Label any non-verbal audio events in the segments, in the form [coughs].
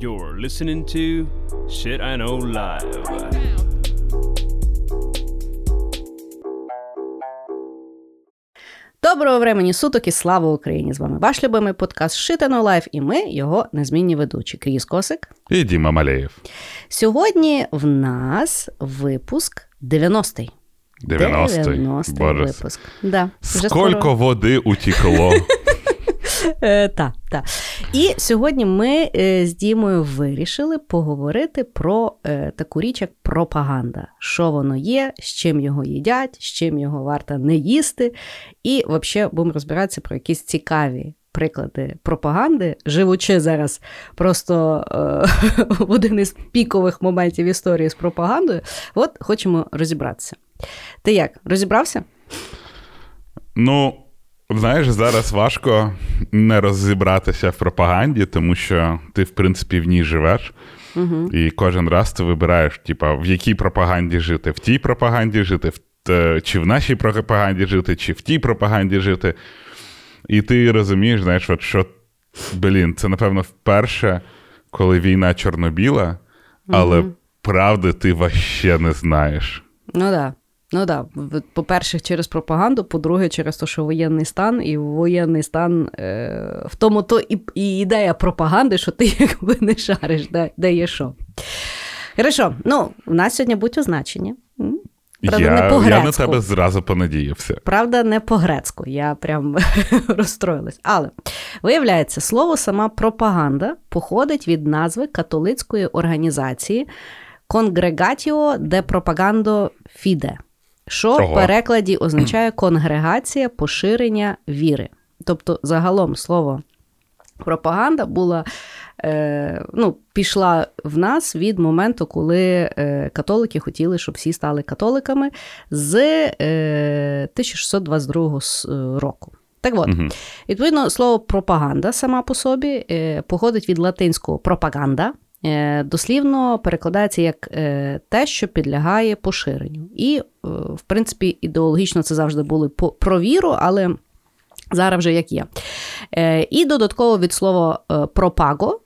You're listening to Shit I Know Live. Доброго времени суток і слава Україні! З вами ваш любимий подкаст Shit I Know Live, і ми його незмінні ведучі. Кріс Косик. І Діма Малеєв. Сьогодні в нас випуск 90-й. 90-й. 90-й випуск. Да, вже Сколько скоро. води утікло. [laughs] Е, та, та. І сьогодні ми е, з Дімою вирішили поговорити про е, таку річ, як пропаганда. Що воно є, з чим його їдять, з чим його варто не їсти. І взагалі будемо розбиратися про якісь цікаві приклади пропаганди, живучи зараз просто е, [laughs] в один із пікових моментів історії з пропагандою. От хочемо розібратися. Ти як, розібрався? Ну, знаєш, зараз важко не розібратися в пропаганді, тому що ти, в принципі, в ній живеш. Угу. І кожен раз ти вибираєш, типа, в якій пропаганді жити, в тій пропаганді жити, в те- чи в нашій пропаганді жити, чи в тій пропаганді жити. І ти розумієш, знаєш, от що, блін, це, напевно, вперше, коли війна чорно-біла, але правди ти вообще не знаєш. Ну так. Да. Ну так, да. по-перше, через пропаганду, по-друге, через те, що воєнний стан, і воєнний стан е, в тому то і, і ідея пропаганди, що ти [laughs] якби не шариш, де, де є що. Хорошо, ну, у нас сьогодні будуть означення. Правда, я, не я на тебе зразу понадіявся. Правда, не по-грецьку, я прям [laughs] розстроїлась. Але виявляється, слово сама пропаганда походить від назви католицької організації Конгрегатіо де Пропагандо Фіде, що в перекладі означає конгрегація поширення віри. Тобто, загалом слово пропаганда була. Е, ну, пішла в нас від моменту, коли е, католики хотіли, щоб всі стали католиками з е, 1622 е, року. Так от, Мгм. відповідно, слово пропаганда сама по собі е, походить від латинського пропаганда. Е, дослівно перекладається як е, те, що підлягає поширенню. І, е, в принципі, ідеологічно це завжди було про віру, але зараз вже як є. І додатково від слова пропаго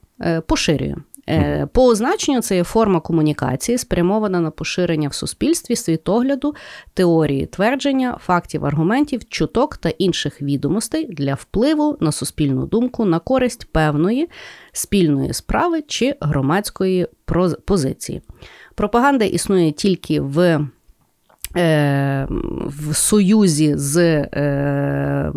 поширює. Е, По означенню це є форма комунікації, спрямована на поширення в суспільстві світогляду, теорії твердження, фактів, аргументів, чуток та інших відомостей для впливу на суспільну думку на користь певної спільної справи чи громадської позиції. Пропаганда існує тільки в в союзі з е,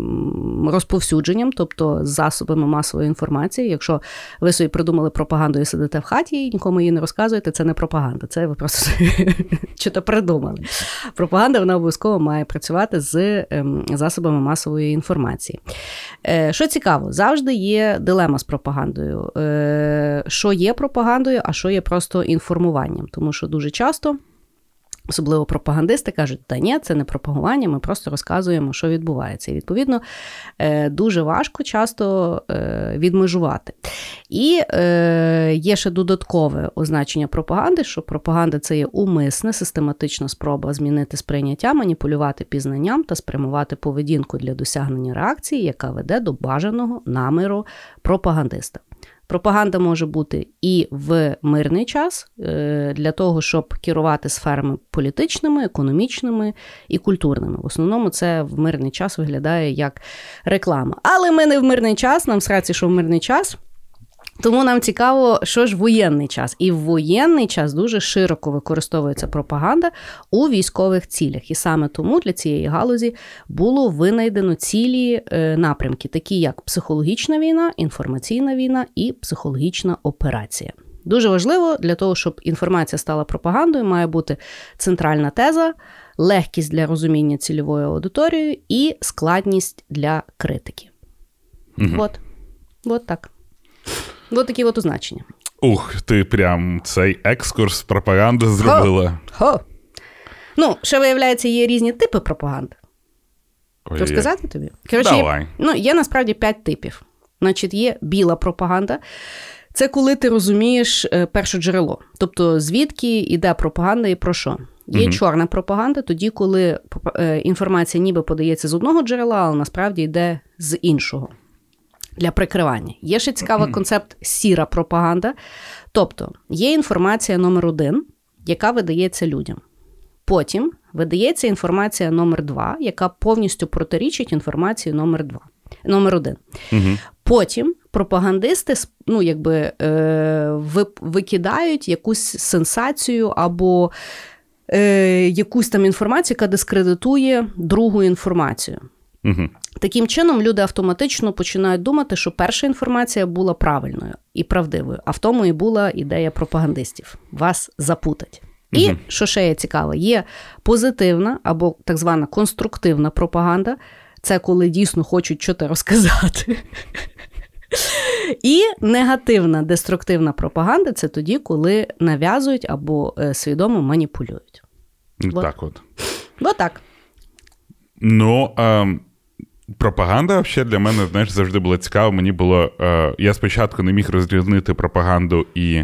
розповсюдженням, тобто з засобами масової інформації. Якщо ви собі придумали пропаганду і сидите в хаті і нікому її не розказуєте, це не пропаганда, це ви просто чи [laughs] то придумали. Пропаганда вона обов'язково має працювати з ем, засобами масової інформації. Е, Що цікаво, завжди є дилема з пропагандою. Е, Що є пропагандою, а що є просто інформуванням, тому що дуже часто. Особливо пропагандисти кажуть, та ні, це не пропагування, ми просто розказуємо, що відбувається. І відповідно е, дуже важко часто е, відмежувати. І е, є ще додаткове означення пропаганди, що пропаганда це є умисна, систематична спроба змінити сприйняття, маніпулювати пізнанням та спрямувати поведінку для досягнення реакції, яка веде до бажаного наміру пропагандиста. Пропаганда може бути і в мирний час е, для того, щоб керувати сферами політичними, економічними і культурними. В основному це в мирний час виглядає як реклама. Але ми не в мирний час, нам сраці, що в мирний час. Тому нам цікаво, що ж воєнний час. І в воєнний час дуже широко використовується пропаганда у військових цілях. І саме тому для цієї галузі було винайдено цілі е, напрямки, такі як психологічна війна, інформаційна війна і психологічна операція. Дуже важливо для того, щоб інформація стала пропагандою, має бути центральна теза, легкість для розуміння цільової аудиторії і складність для критики. Мгм. От. От так. От такі от означення. Ух, ти прям цей екскурс пропаганди зробила. Хо. Ну, ще виявляється, є різні типи пропаганди. Ой, Розказати тобі? Коротше, Давай. Є, ну, є насправді п'ять типів. Значить, є біла пропаганда. Це коли ти розумієш е, перше джерело. Тобто, звідки йде пропаганда і про що. Є Мгм. чорна пропаганда, тоді, коли е, інформація ніби подається з одного джерела, але насправді йде з іншого. Для прикривання. Є ще цікавий концепт сіра пропаганда. Тобто є інформація номер один, яка видається людям. Потім видається інформація номер два, яка повністю протирічить інформації номер два. Номер один. Угу. Потім пропагандисти ну, якби, е, викидають якусь сенсацію або е, якусь там інформацію, яка дискредитує другу інформацію. Угу. Таким чином, люди автоматично починають думати, що перша інформація була правильною і правдивою, а в тому і була ідея пропагандистів. Вас запутать. І угу. що ще є цікаво, є позитивна або так звана конструктивна пропаганда. Це коли дійсно хочуть щось розказати. І негативна деструктивна пропаганда це тоді, коли нав'язують або е, свідомо маніпулюють. Так от. Бо так. Ну, е, пропаганда взагалі для мене знаєш, завжди була цікава. Мені було. Е, я спочатку не міг розрізнити пропаганду і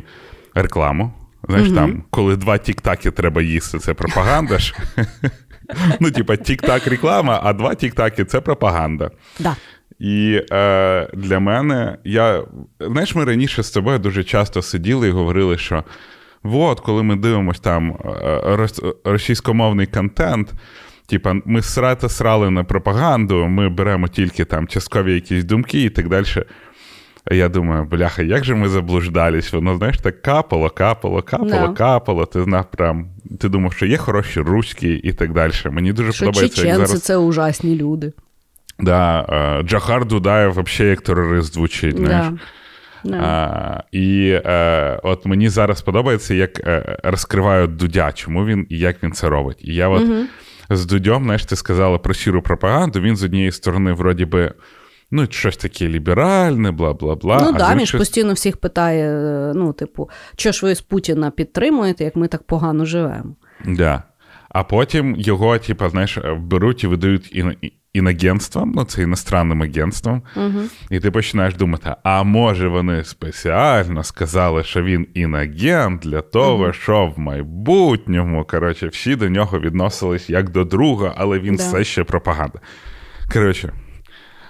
рекламу. Знаєш, угу. там, коли два тік-таки треба їсти, це пропаганда ж. [laughs] Ну, типа, тік-так реклама, а два тік-таки це пропаганда. Да. І е, для мене, я. Знаєш, ми раніше з тобою дуже часто сиділи і говорили, що от, коли ми дивимося там е, російськомовний контент, типа, ми срати срали на пропаганду, ми беремо тільки там часткові якісь думки і так далі. А я думаю, бляха, як же ми заблуждались? Воно, знаєш, так капало, капало, капало, no. капало. Ти знав прям, ти думав, що є хороші руські і так далі. Мені дуже що подобається. Чеченці як зараз... це ужасні люди. Да, Джахар Дудаєв взагалі як терорист звучить. знаєш. Да. А, І е, от мені зараз подобається, як е, розкривають Дудя, чому він і як він це робить. І я от угу. З Дудьом, знаєш, ти сказала про сіру пропаганду, він з однієї сторони, вроді би, ну, щось таке ліберальне, бла бла бла. Ну да, він щось... постійно всіх питає: ну, типу, що ж ви з Путіна підтримуєте, як ми так погано живемо? Да. А потім його, типу, знаєш, беруть і видають і інагентством, ну це іностранним агентством, угу. і ти починаєш думати: а може вони спеціально сказали, що він інагент для того, угу. що в майбутньому коротше, всі до нього відносились як до друга, але він да. все ще пропаганда. Коротше,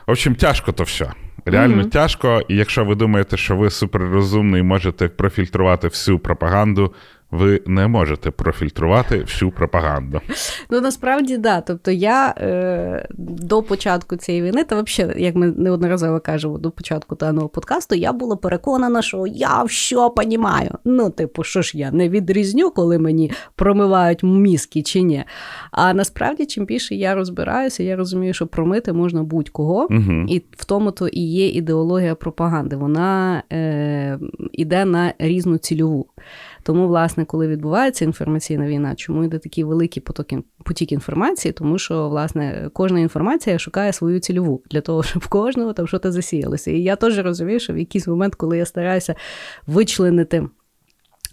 в общем, тяжко то все. Реально угу. тяжко, і якщо ви думаєте, що ви суперрозумний і можете профільтрувати всю пропаганду, ви не можете профільтрувати всю пропаганду. Ну насправді да. Тобто я е, до початку цієї війни, та взагалі, як ми неодноразово кажемо, до початку даного подкасту, я була переконана, що я все понімаю. Ну, типу, що ж я не відрізню, коли мені промивають мізки чи ні. А насправді, чим більше я розбираюся, я розумію, що промити можна будь-кого, угу. і в тому то і є ідеологія пропаганди. Вона е, іде на різну цільову. Тому, власне, коли відбувається інформаційна війна, чому йде такі великі потоки потік інформації? Тому що, власне, кожна інформація шукає свою цільову для того, щоб в кожного там щось засіялося. І я теж розумію, що в якийсь момент, коли я стараюся вичленити.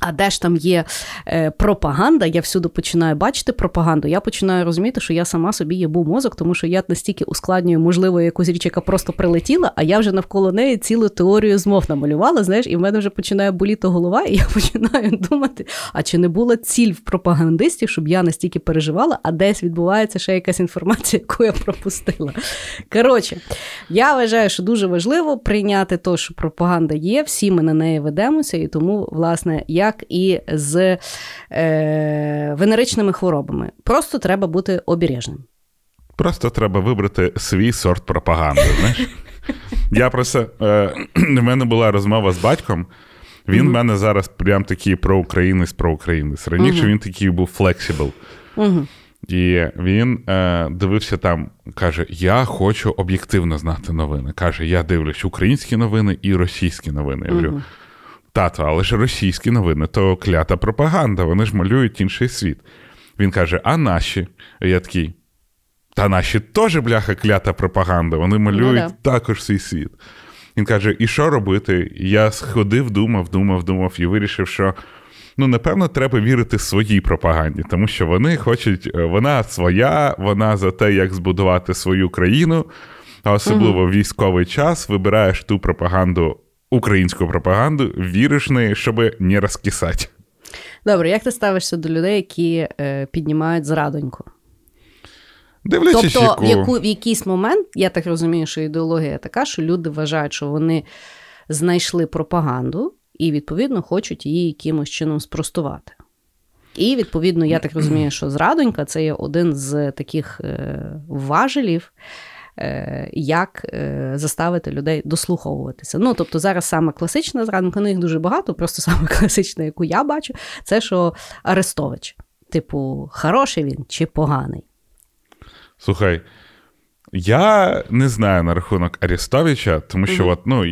А де ж там є е, пропаганда, я всюди починаю бачити пропаганду. Я починаю розуміти, що я сама собі єбу мозок, тому що я настільки ускладнюю, можливо, якусь річ, яка просто прилетіла, а я вже навколо неї цілу теорію змов намалювала. Знаєш, і в мене вже починає боліти голова, і я [laughs] починаю думати, а чи не була ціль в пропагандистів, щоб я настільки переживала, а десь відбувається ще якась інформація, яку я пропустила. Коротше, я вважаю, що дуже важливо прийняти те, що пропаганда є, всі ми на неї ведемося, і тому, власне, я як і з е, венеричними хворобами. Просто треба бути обережним. Просто треба вибрати свій сорт пропаганди. знаєш? Я просто е, [clears throat] в мене була розмова з батьком. Він в mm-hmm. мене зараз прям такий проукраїнець, проукраїнець. Раніше mm-hmm. він такий був flexible. Mm-hmm. І він е, дивився там, каже: Я хочу об'єктивно знати новини. Каже, я дивлюсь українські новини і російські новини. Я говорю, Тато, але ж російські новини то клята пропаганда, вони ж малюють інший світ. Він каже: А наші? Я такий. Та наші теж, бляха, клята пропаганда, вони малюють ну, да. також свій світ. Він каже: І що робити? Я сходив, думав, думав, думав і вирішив, що ну, напевно, треба вірити своїй пропаганді, тому що вони хочуть, е, вона своя, вона за те, як збудувати свою країну, а особливо угу. військовий час вибираєш ту пропаганду українську пропаганду, віриш в неї, щоб не розкисати. Добре, як ти ставишся до людей, які е, піднімають зрадоньку? Дивлячись, тобто, яку... в, яку, в якийсь момент, я так розумію, що ідеологія така, що люди вважають, що вони знайшли пропаганду і, відповідно, хочуть її якимось чином спростувати. І, відповідно, я так розумію, що зрадонька це є один з таких е, важелів, як е, заставити людей дослуховуватися. Ну, тобто, зараз саме класична зрадонька, ну їх дуже багато, просто саме [laughs] класична, яку я бачу, це що Арестович. Типу, хороший він чи поганий? Слухай, я не знаю на рахунок Арестовича, тому що, от, ну,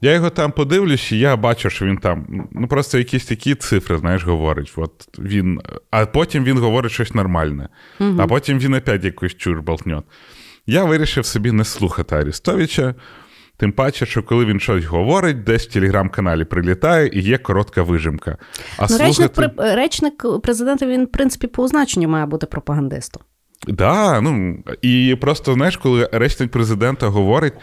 я його там подивлюсь, і я бачу, що він там ну просто якісь такі цифри, знаєш, говорить. От він, А потім він говорить щось нормальне, угу. а потім він опять якусь чур болтньот. Я вирішив собі не слухати Арестовича. Тим паче, що коли він щось говорить, десь в телеграм-каналі прилітає і є коротка вижимка. А ну, слухати... речник, речник президента він, в принципі, по означенню має бути пропагандистом. Так, да, ну і просто знаєш, коли речник президента говорить.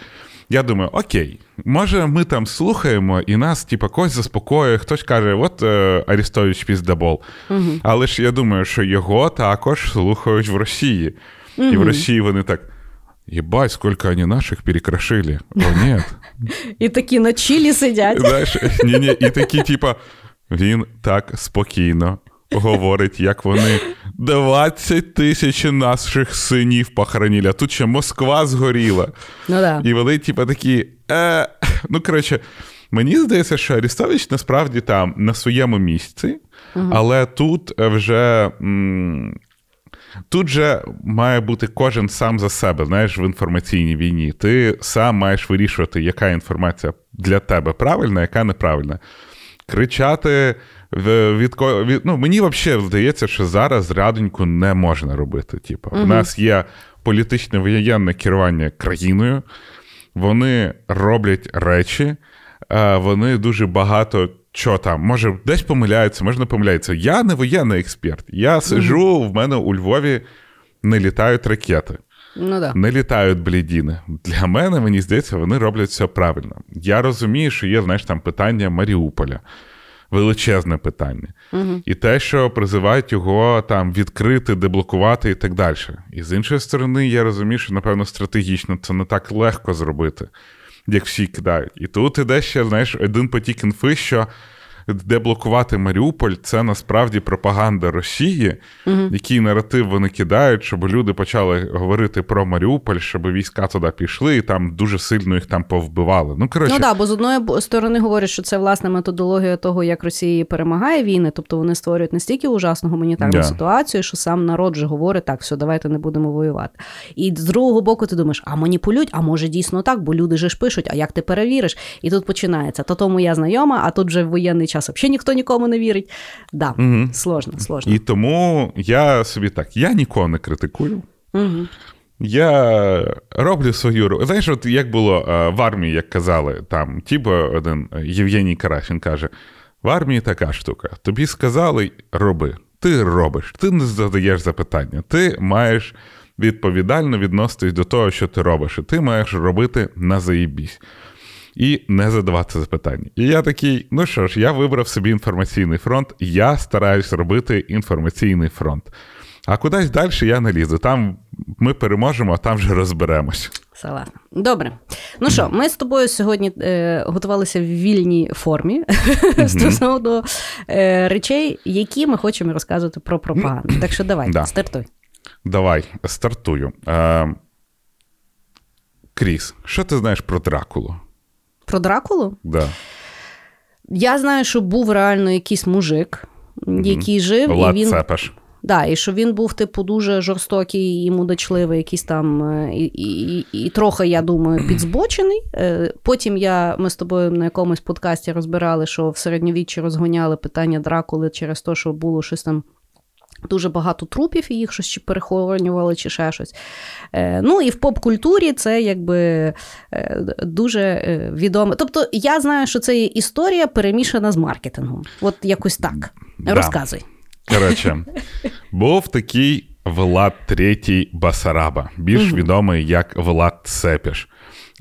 Я думаю, окей, може, ми там слухаємо, і нас, типа, когось заспокоює, хтось каже, от е, Арістович піздабол. Угу. Але ж я думаю, що його також слухають в Росії. Угу. І в Росії вони так. Єбать, сколько они наших перекрошили. О, ні. І такі на чилі сидять. Знаєш, ні-ні, І такі, типа, він так спокійно говорить, як вони 20 тисяч наших синів похоронили, а тут ще Москва згоріла. Ну, да. І вони, типу, такі. Е... Ну, коротше, мені здається, що Арістович насправді там на своєму місці, угу. але тут вже. М- Тут же має бути кожен сам за себе, знаєш, в інформаційній війні. Ти сам маєш вирішувати, яка інформація для тебе правильна, яка неправильна. Кричати від, від, ну, Мені взагалі здається, що зараз рядоньку не можна робити. Типу. У нас є політичне воєнне керування країною, вони роблять речі, вони дуже багато. Що там, може, десь помиляються, може не помиляються. Я не воєнний експерт. Я сижу, в мене у Львові не літають ракети, ну, да. не літають блідіни. Для мене, мені здається, вони роблять все правильно. Я розумію, що є, знаєш, там питання Маріуполя величезне питання. Угу. І те, що призивають його там відкрити, деблокувати і так далі. І з іншої сторони, я розумію, що, напевно, стратегічно це не так легко зробити, як всі кидають. І тут іде ще, знаєш, один потік інфи, що деблокувати Маріуполь це насправді пропаганда Росії, угу. який наратив вони кидають, щоб люди почали говорити про Маріуполь, щоб війська туди пішли, і там дуже сильно їх там повбивали. Ну коротше. Ну так, бо з одної сторони говорять, що це власне методологія того, як Росія перемагає війни, тобто вони створюють настільки ужасну гуманітарну yeah. ситуацію, що сам народ вже говорить, так, все, давайте не будемо воювати. І з другого боку, ти думаєш, а маніпулюють, а може дійсно так, бо люди ж пишуть, а як ти перевіриш? І тут починається. То тому я знайома, а тут вже воєнний час взагалі ніхто нікому не вірить. Да, угу. Сложно, сложно. І тому я собі так, я нікого не критикую. Угу. Я роблю свою Знаєш, от як було в армії, як казали, там, типу один Євгеній Карасін каже: в армії така штука. Тобі сказали, роби. Ти робиш, ти не задаєш запитання, ти маєш відповідально відноситись до того, що ти робиш, і ти маєш робити на заїбісь і не задавати запитання. І я такий: ну що ж, я вибрав собі інформаційний фронт, я стараюсь робити інформаційний фронт. А кудись далі я не лізу. Там ми переможемо, а там вже розберемось. Салат. Добре. Ну що, ми з тобою сьогодні е, готувалися в вільній формі mm-hmm. стосовно е, речей, які ми хочемо розказувати про пропаганду. Так що давай, да. стартуй. Давай, стартую. Е, Кріс, що ти знаєш про Дракулу? Про Дракулу? Да. Я знаю, що був реально якийсь мужик, який жив. Влад і він... Цепеш. Да, і що він був, типу, дуже жорстокий і мудачливий, якийсь там, е, і і, і, трохи, я думаю, [clears throat] підзбочений. Е, потім я, ми з тобою на якомусь подкасті розбирали, що в середньовіччі розгоняли питання Дракули через те, що було щось там Дуже багато трупів, і їх щось чи перехоронювали, чи ще щось. Е, ну і в поп-культурі це якби е, дуже е, відомо. Тобто, я знаю, що це є історія перемішана з маркетингом. От якось так. Да. Розказуй. Коротше, був такий Влад Третій Басараба, більш угу. відомий як Влад Цепіш.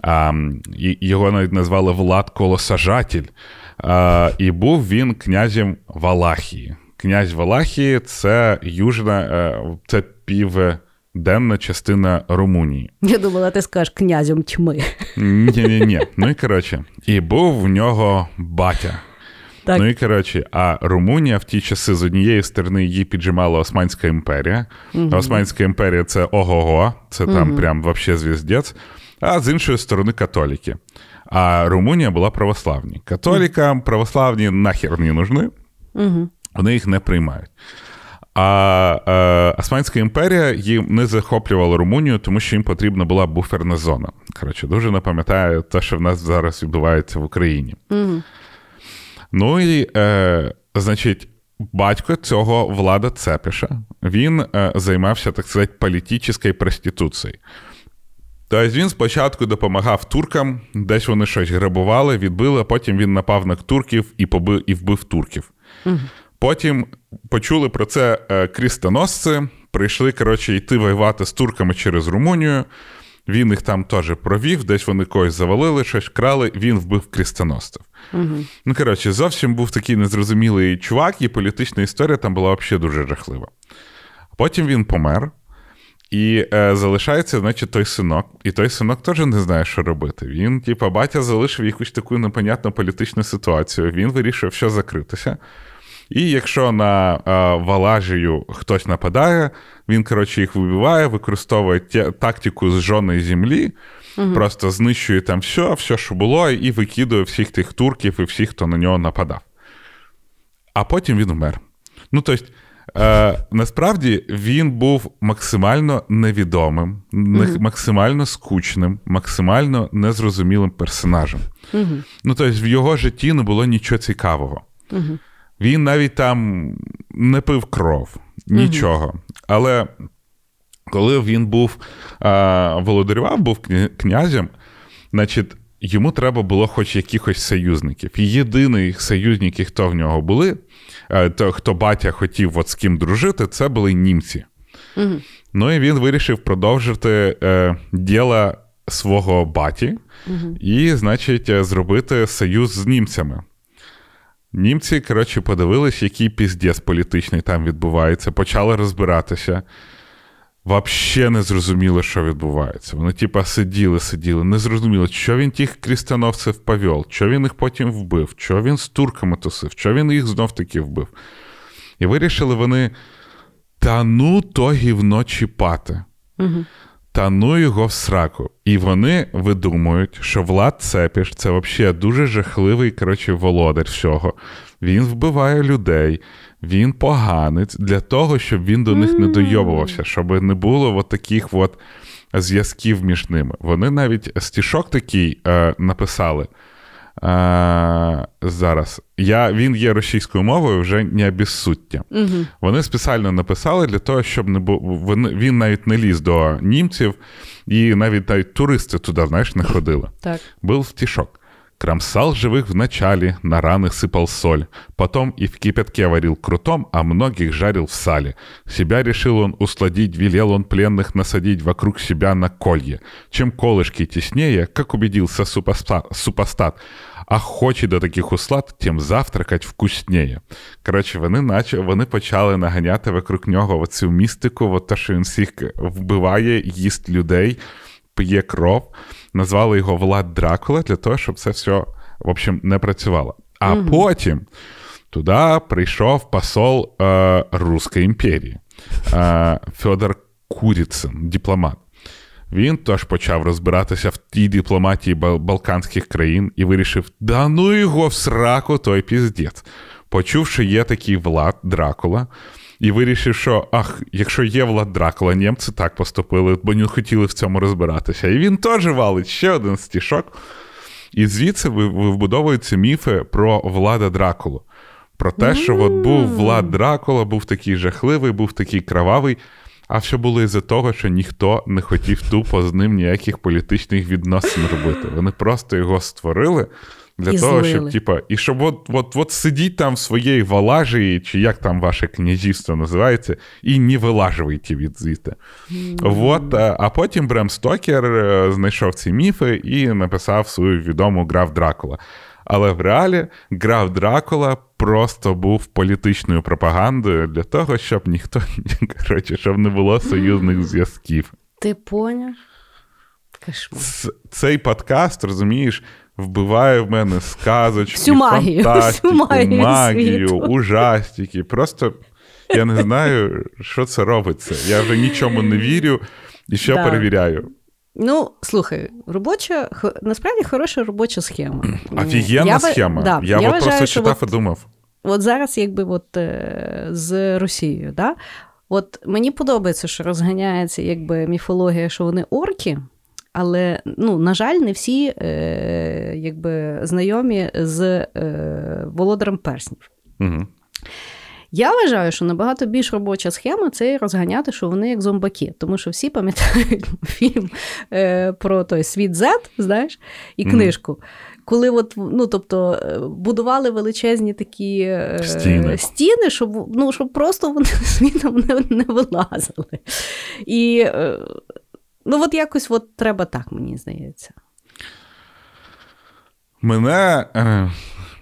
А, Його навіть назвали Влад Колосажатель. А, І був він князем Валахії князь Валахії це южна, е, це пів денна частина Румунії. Я думала, ти скажеш князем тьми. Ні-ні-ні. Ну і коротше, і був в нього батя. Так. Ну і коротше, а Румунія в ті часи з однієї сторони її піджимала Османська імперія. А Османська імперія це ого-го, це там прям вообще звіздець. А з іншої сторони католіки. А Румунія була православні. Католікам православні нахер не нужны, вони їх не приймають. А е, Османська імперія їм не захоплювала Румунію, тому що їм потрібна була буферна зона. Коротше, дуже не пам'ятаю те, що в нас зараз відбувається в Україні. Ну і, е, значить, батько цього влада Цепіша, він е, займався, так сказати, політичною проституцією. Тобто він спочатку допомагав туркам, десь вони щось грабували, відбили, а потім він напав на турків і побив і вбив турків. Потім почули про це е, крістоносці, прийшли, коротше, йти воювати з турками через Румунію. Він їх там теж провів, десь вони когось завалили, щось крали, він вбив крістоносців. Ну, коротше, зовсім був такий незрозумілий чувак, і політична історія там була взагалі дуже жахлива. Потім він помер, і е, залишається, значить, той синок. І той синок теж не знає, що робити. Він, типа, батя залишив якусь таку непонятну політичну ситуацію. Він вирішив, що закритися. І якщо на е, Валажію хтось нападає, він, коротше, їх вибиває, використовує тактику зжоної землі, просто знищує там все, все, що було, і викидує всіх тих турків і всіх, хто на нього нападав. А потім він вмер. Ну, тобто, е, насправді він був максимально невідомим, не- максимально скучним, максимально незрозумілим персонажем. Ну, тобто, в його житті не було нічого цікавого. Він навіть там не пив кров, нічого. Але коли він був а, володарював, був князем, значить, йому треба було хоч якихось союзників. І єдиний союзники, хто в нього були, е, то, хто батя хотів от з ким дружити, це були німці. Ну і він вирішив продовжити е, діло свого баті і, значить, е, зробити союз з німцями. Німці, коротше, подивились, який піздець політичний там відбувається, почали розбиратися. Вообще не зрозуміло, що відбувається. Вони, типа, сиділи, сиділи, не зрозуміло, що він тих крістоновців повел, що він їх потім вбив, що він з турками тусив, що він їх знов таки вбив. І вирішили вони: та ну то гівно чіпати. Та ну його в сраку. І вони видумують, що Влад Цепіш це взагалі дуже жахливий коротше, володар всього. Він вбиває людей, він поганець для того, щоб він до них не дойобувався, щоб не було от таких от зв'язків між ними. Вони навіть стішок такий е, написали. Е, зараз. Я, Він є російською мовою вже не безсуття. Угу. Вони спеціально написали для того, щоб не бу... вони... він навіть не ліз до німців, і навіть, навіть туристи туди, знаєш, не ходили. Так. Был стишок. Кромсал живых вначале, на раны сыпал соль. Потом и в кипятке варил крутом, а многих жарил в сале. Себя решил он усладить, велел он пленных насадить вокруг себя на колье. Чем колышки теснее, как убедился супостат, супостат а хоче до таких услад, тим завтракать вкуснее. Коротше, вони наче вони почали наганяти вокруг нього оцю містику, от те, що він всіх вбиває, їсть людей, п'є кров. Назвали його Влад Дракула для того, щоб це все, в общем, не працювало. А потім туди прийшов посол е, Руської імперії е, Федор Куріцин, дипломат. Він теж почав розбиратися в тій дипломатії балканських країн і вирішив: да ну його в сраку, той піздець. Почув, що є такий Влад Дракула, і вирішив, що ах, якщо є Влад Дракула, німці так поступили, бо не хотіли в цьому розбиратися. І він теж валить ще один стішок. І звідси ви- ви- вбудовуються міфи про Влада Дракулу. Про те, що от був Влад Дракула, був такий жахливий, був такий кровавий. А все було із-за того, що ніхто не хотів тупо з ним ніяких політичних відносин робити. Вони просто його створили для І того, злили. щоб, типа, і щоб от, от, от сидіть там в своїй валажії, чи як там ваше князівство називається, і не вилажуйте від звідти. От, е, а потім Брем Стокер е, знайшов ці міфи і написав свою відому граф Дракула. Але в реалі граф Дракула просто був політичною пропагандою для того, щоб ніхто [laughs] коротше, щоб не було союзних зв'язків. Ти поняв? Кошмар. Цей подкаст, розумієш, вбиває в мене сказочки, Всю магію, [laughs] фантастику, всю магію магію, ужастики. Просто я не знаю, що це робиться. Я вже нічому не вірю і що Да. перевіряю. Ну, слухай, робоча, насправді хороша робоча схема. Офігенна Я схема. да, я я от вважаю, просто читав от- і думав. От зараз, якби от, е, з Росією, да? от мені подобається, що розганяється якби, міфологія, що вони орки, але, ну, на жаль, не всі е, якби, знайомі з е, володарем перснів. Угу. Я вважаю, що набагато більш робоча схема це розганяти, що вони як зомбаки. Тому що всі пам'ятають [laughs] фільм е, про той світ Z, знаєш, і книжку. Коли от, ну, тобто, е, будували величезні такі е, Стіни. стіни щоб, ну, щоб просто вони [laughs] світом не, не вилазили. І ну, от якось от треба так, мені здається. Мене,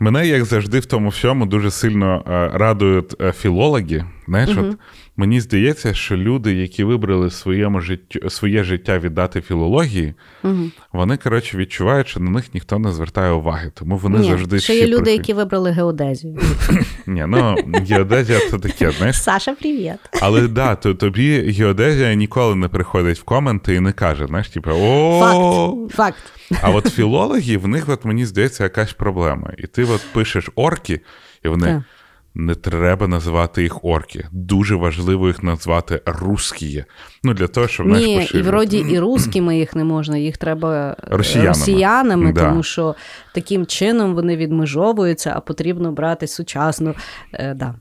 мене, як завжди, в тому всьому дуже сильно е, радують е, філологи. Знаєш, Мгм. от мені здається, що люди, які вибрали своєму життю, своє життя віддати філології, Угу. вони, коротше, відчувають, що на них ніхто не звертає уваги. Тому вони Ні, завжди ще є люди, які вибрали геодезію. [laughs] Ні, ну, геодезія це таке, знаєш. Саша, привіт. Але да, то, тобі геодезія ніколи не приходить в коменти і не каже, знаєш, типу, о, Факт. Факт. А от філологи, в них, от, мені здається, якась проблема. І ти от пишеш орки, і вони. Не треба називати їх орки. Дуже важливо їх назвати русські. Ну, для того, щоб знаєш, Ні, і вроді і русскими їх не можна, їх треба е, Росіянами. росіянами, Да. тому що таким чином вони відмежовуються, а потрібно брати сучасну. Е, да.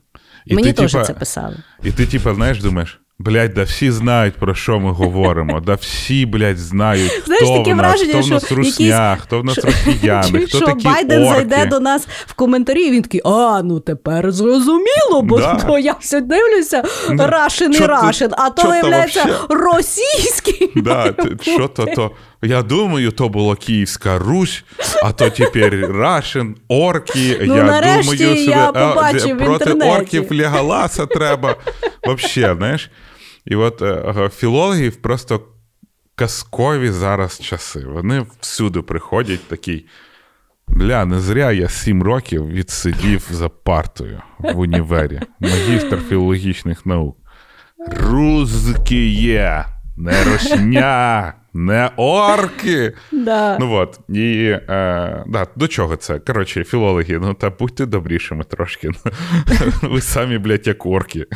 І Мені теж це писали. І ти, типа, знаєш, думаєш. Блять, да всі знають, про що ми говоримо. Да всі, блядь, знають, Знаєш, хто таке в нас, враження, хто в нас русня, хто в нас росіяни, [laughs] хто що такі Байден орки. зайде до нас в коментарі, і він такий, а, ну тепер зрозуміло, бо Да. то я все дивлюся, Ну, Рашин і Рашин, а то виявляється російський. [laughs] Да, що то, то. Я думаю, то було Київська Русь, а то тепер Рашин, орки. Ну, я нарешті думаю, я себе, а, в проти інтернеті. орків Леголаса треба. Вообще, знаєш. І от е, філологів просто казкові зараз часи. Вони всюди приходять такий. Бля, не зря я сім років відсидів за партою в універі. Магістр філологічних наук. Рузкіє, не росня, не орки. [laughs] Да. Ну от, і е, да, до чого це? Коротше, філологи, ну та будьте добрішими трошки. [laughs] Ви самі, блядь, як орки.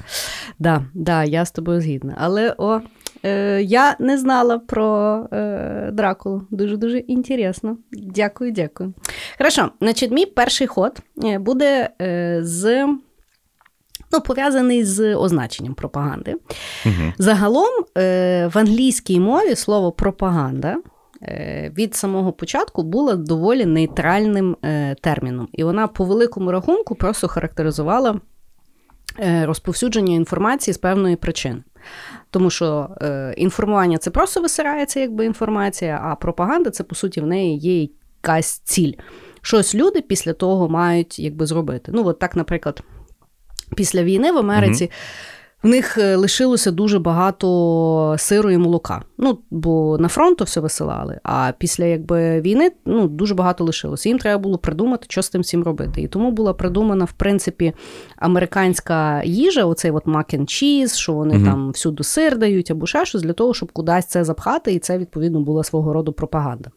Да, да, я з тобою згідна. Але о, е, я не знала про е, Дракулу. Дуже-дуже інтересно. Дякую, дякую. Хорошо, значить, мій перший ход е, буде е, з. Ну, пов'язаний з означенням пропаганди. Угу. Загалом е, в англійській мові слово пропаганда е, від самого початку було доволі нейтральним е, терміном. І вона по великому рахунку просто характеризувала е, розповсюдження інформації з певної причини. Тому що е, інформування це просто висирається якби інформація, а пропаганда це, по суті, в неї є якась ціль. Щось люди після того мають якби зробити. Ну, от так, наприклад, після війни в Америці. В них е, лишилося дуже багато сиру і молока. Ну, бо на фронт то все висилали, а після якби, війни ну, дуже багато лишилося. Їм треба було придумати, що з тим всім робити. І тому була придумана, в принципі, американська їжа, оцей от mac and cheese, що вони Мгм. там всюди сир дають або ще щось, для того, щоб кудись це запхати, і це, відповідно, була свого роду пропаганда.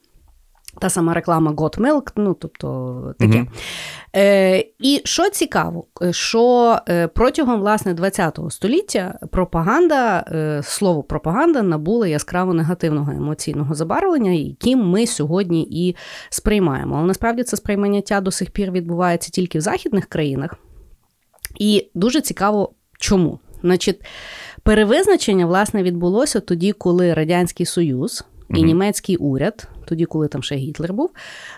Та сама реклама Got Milk, ну тобто таке. Мгм. Е, і що цікаво, що е, протягом власне ХХ століття пропаганда, е, слово пропаганда набуло яскраво негативного емоційного забарвлення, яким ми сьогодні і сприймаємо. Але насправді це сприйняття до сих пір відбувається тільки в західних країнах. І дуже цікаво, чому. Значить, перевизначення власне відбулося тоді, коли Радянський Союз і Мгм. німецький уряд, тоді, коли там ще Гітлер був,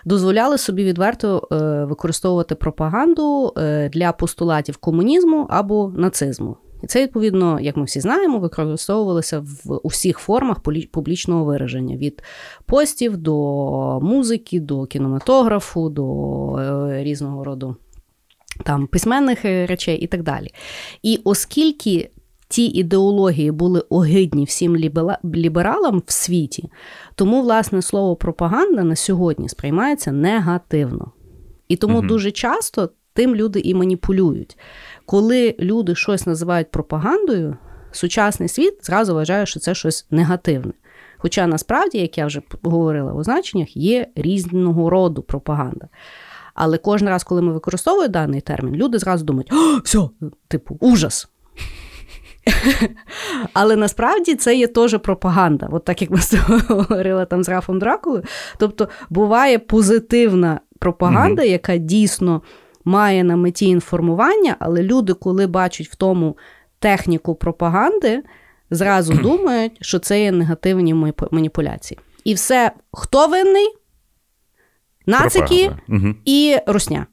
дозволяли собі відверто е, використовувати пропаганду е, для постулатів комунізму або нацизму. І це, відповідно, як ми всі знаємо, використовувалося в усіх формах публічного вираження: від постів до музики, до кінематографу, до е, різного роду там письменних речей і так далі. І оскільки ті ідеології були огидні всім лібералам в світі, тому, власне, слово пропаганда на сьогодні сприймається негативно. І тому угу. дуже часто тим люди і маніпулюють. Коли люди щось називають пропагандою, сучасний світ зразу вважає, що це щось негативне. Хоча насправді, як я вже говорила у значеннях, є різного роду пропаганда. Але кожен раз, коли ми використовуємо даний термін, люди зразу думають, О, все, типу, ужас. [laughs] Але насправді це є теж пропаганда, от так як ми [laughs] говорили там з Рафом Дракулою. Тобто буває позитивна пропаганда, mm-hmm. яка дійсно має на меті інформування, але люди, коли бачать в тому техніку пропаганди, зразу думають, що це є негативні маніпуляції. І все, хто винний? Нацики угу. і русня.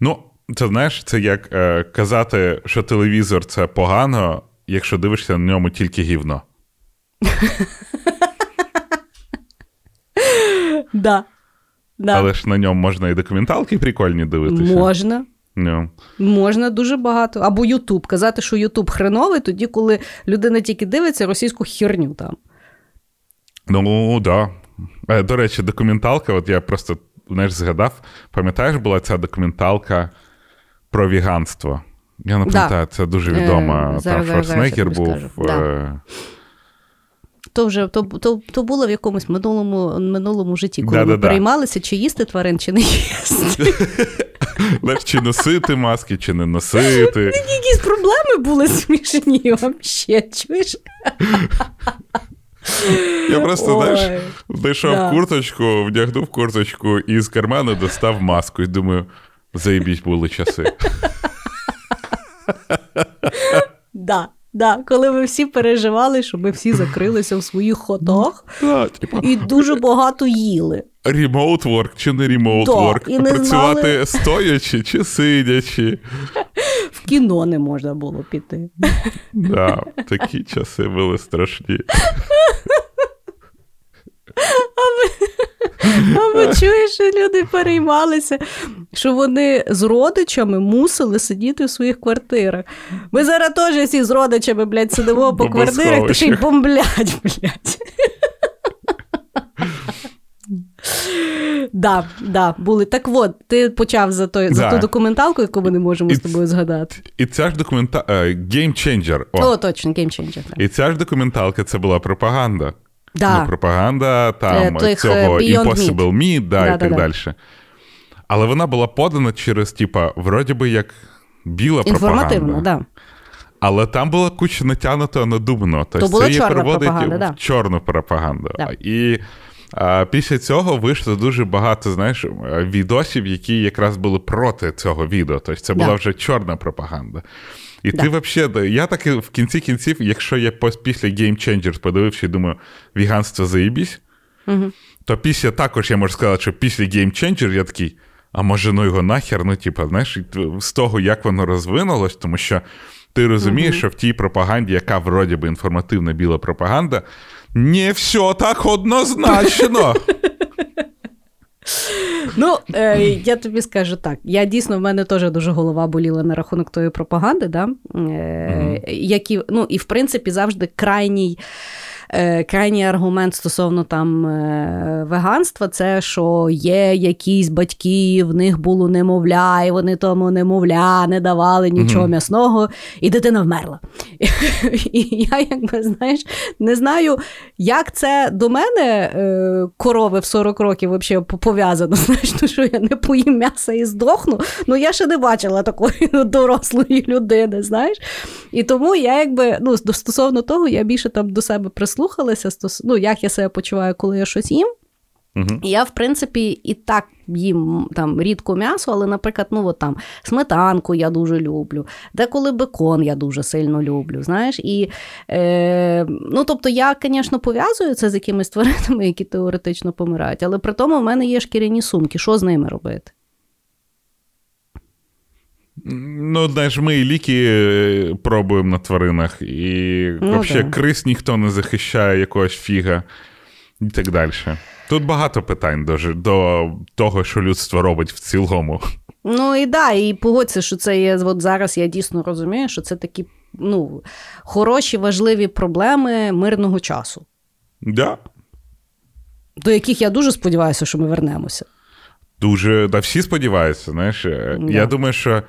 Ну, це знаєш, це як е, казати, що телевізор це погано, якщо дивишся на ньому тільки гівно. Да. Да. Але ж на ньому можна і документалки прикольні дивитися. Можна. No. Можна дуже багато. Або Ютуб. Казати, що Ютуб хреновий, тоді, коли людина тільки дивиться російську херню там. Ну, так. Да. Е, до речі, документалка, от я просто знаєш, згадав, пам'ятаєш, була ця документалка про віганство. Я не пам'ятаю, да. це дуже відома. Е, Там Шварценеггер був. Да. Е, то вже то, то, то було в якомусь минулому минулому житті, коли да, ви да, переймалися, чи їсти тварин, чи не їсти. [laughs] Чи носити маски, чи не носити. Якісь проблеми були смішні вообще, чуєш? Я просто знаєш, знайшов да. курточку, вдягнув курточку і з карману достав маску і думаю, заїбіть були часи. Да. Да, коли ми всі переживали, що ми всі закрилися в своїх ходах і дуже багато їли. Remote work чи не remote да, work? І не Працювати знали... стоячи чи сидячи. В кіно не можна було піти. Да, Такі часи були страшні. Або чуєш, що люди переймалися, що вони з родичами мусили сидіти в своїх квартирах. Ми зараз теж всі з родичами, блядь, сидимо по квартирах та ще й бомблять, блядь. Да, да, були. Так от, ти почав за той, да. за ту документалку, яку ми не можемо і, з тобою згадати. І ця ж документалка Game Changer. О, О точно, Game Changer. Так. І ця ж документалка це була пропаганда. Да. Ну, пропаганда там Тих цього Impossible Meat, да, да, і так да, далі. Але вона була подана через, типа, вроді би, як біла пропаганда. да. Але там була куча натягнута на дубно. Тобто це її переводить в да. чорну пропаганду. Да. І а, після цього вийшло дуже багато, знаєш, відосів, які якраз були проти цього відео. Тобто це була вже чорна пропаганда. І да. ти взагалі, я так в кінці кінців, якщо я після Game Changers подивився і думаю, віганство заїбісь, угу. то після також я можу сказати, що після Game Changer я такий, а може ну його нахер, ну, типу, знаєш, з того, як воно розвинулось, тому що ти розумієш, угу. що в тій пропаганді, яка вроді би інформативна біла пропаганда, не все так однозначно. [laughs] Ну, е, я тобі скажу так. Я дійсно в мене теж дуже голова боліла на рахунок тої пропаганди, да? е, mm-hmm. які, ну, і в принципі завжди крайній. Е, крайній аргумент стосовно там е, веганства, це що є якісь батьки, в них було немовля, і вони тому немовля не давали нічого mm-hmm. м'ясного, і дитина вмерла. [laughs] І я, якби знаєш, не знаю, як це до мене е, корови в 40 років взагалі пов'язано. [laughs] Знаєш, ну що я не поїм м'яса і здохну. Ну я ще не бачила такої [laughs] дорослої людини, знаєш. І тому я якби ну, стосовно того, я більше там до себе прислухаю прислухалися, ну, як я себе почуваю, коли я щось їм. І я, в принципі, і так їм там рідко м'ясо, але, наприклад, ну от там сметанку я дуже люблю, деколи бекон я дуже сильно люблю. знаєш. І, е, ну, Тобто, я, звісно, пов'язую це з якимись тваринами, які теоретично помирають, але при тому в мене є шкіряні сумки. Що з ними робити? Ну, знаєш, ми і ліки е, пробуємо на тваринах, і Ну, взагалі да. крис ніхто не захищає якогось фіга і так далі. Тут багато питань до, до того, що людство робить в цілому. Ну і да, і погодься, що це є. От зараз я дійсно розумію, що це такі ну, хороші, важливі проблеми мирного часу, Да. до яких я дуже сподіваюся, що ми вернемося. Дуже, да, всі сподіваються, знаєш. Да. Я думаю, що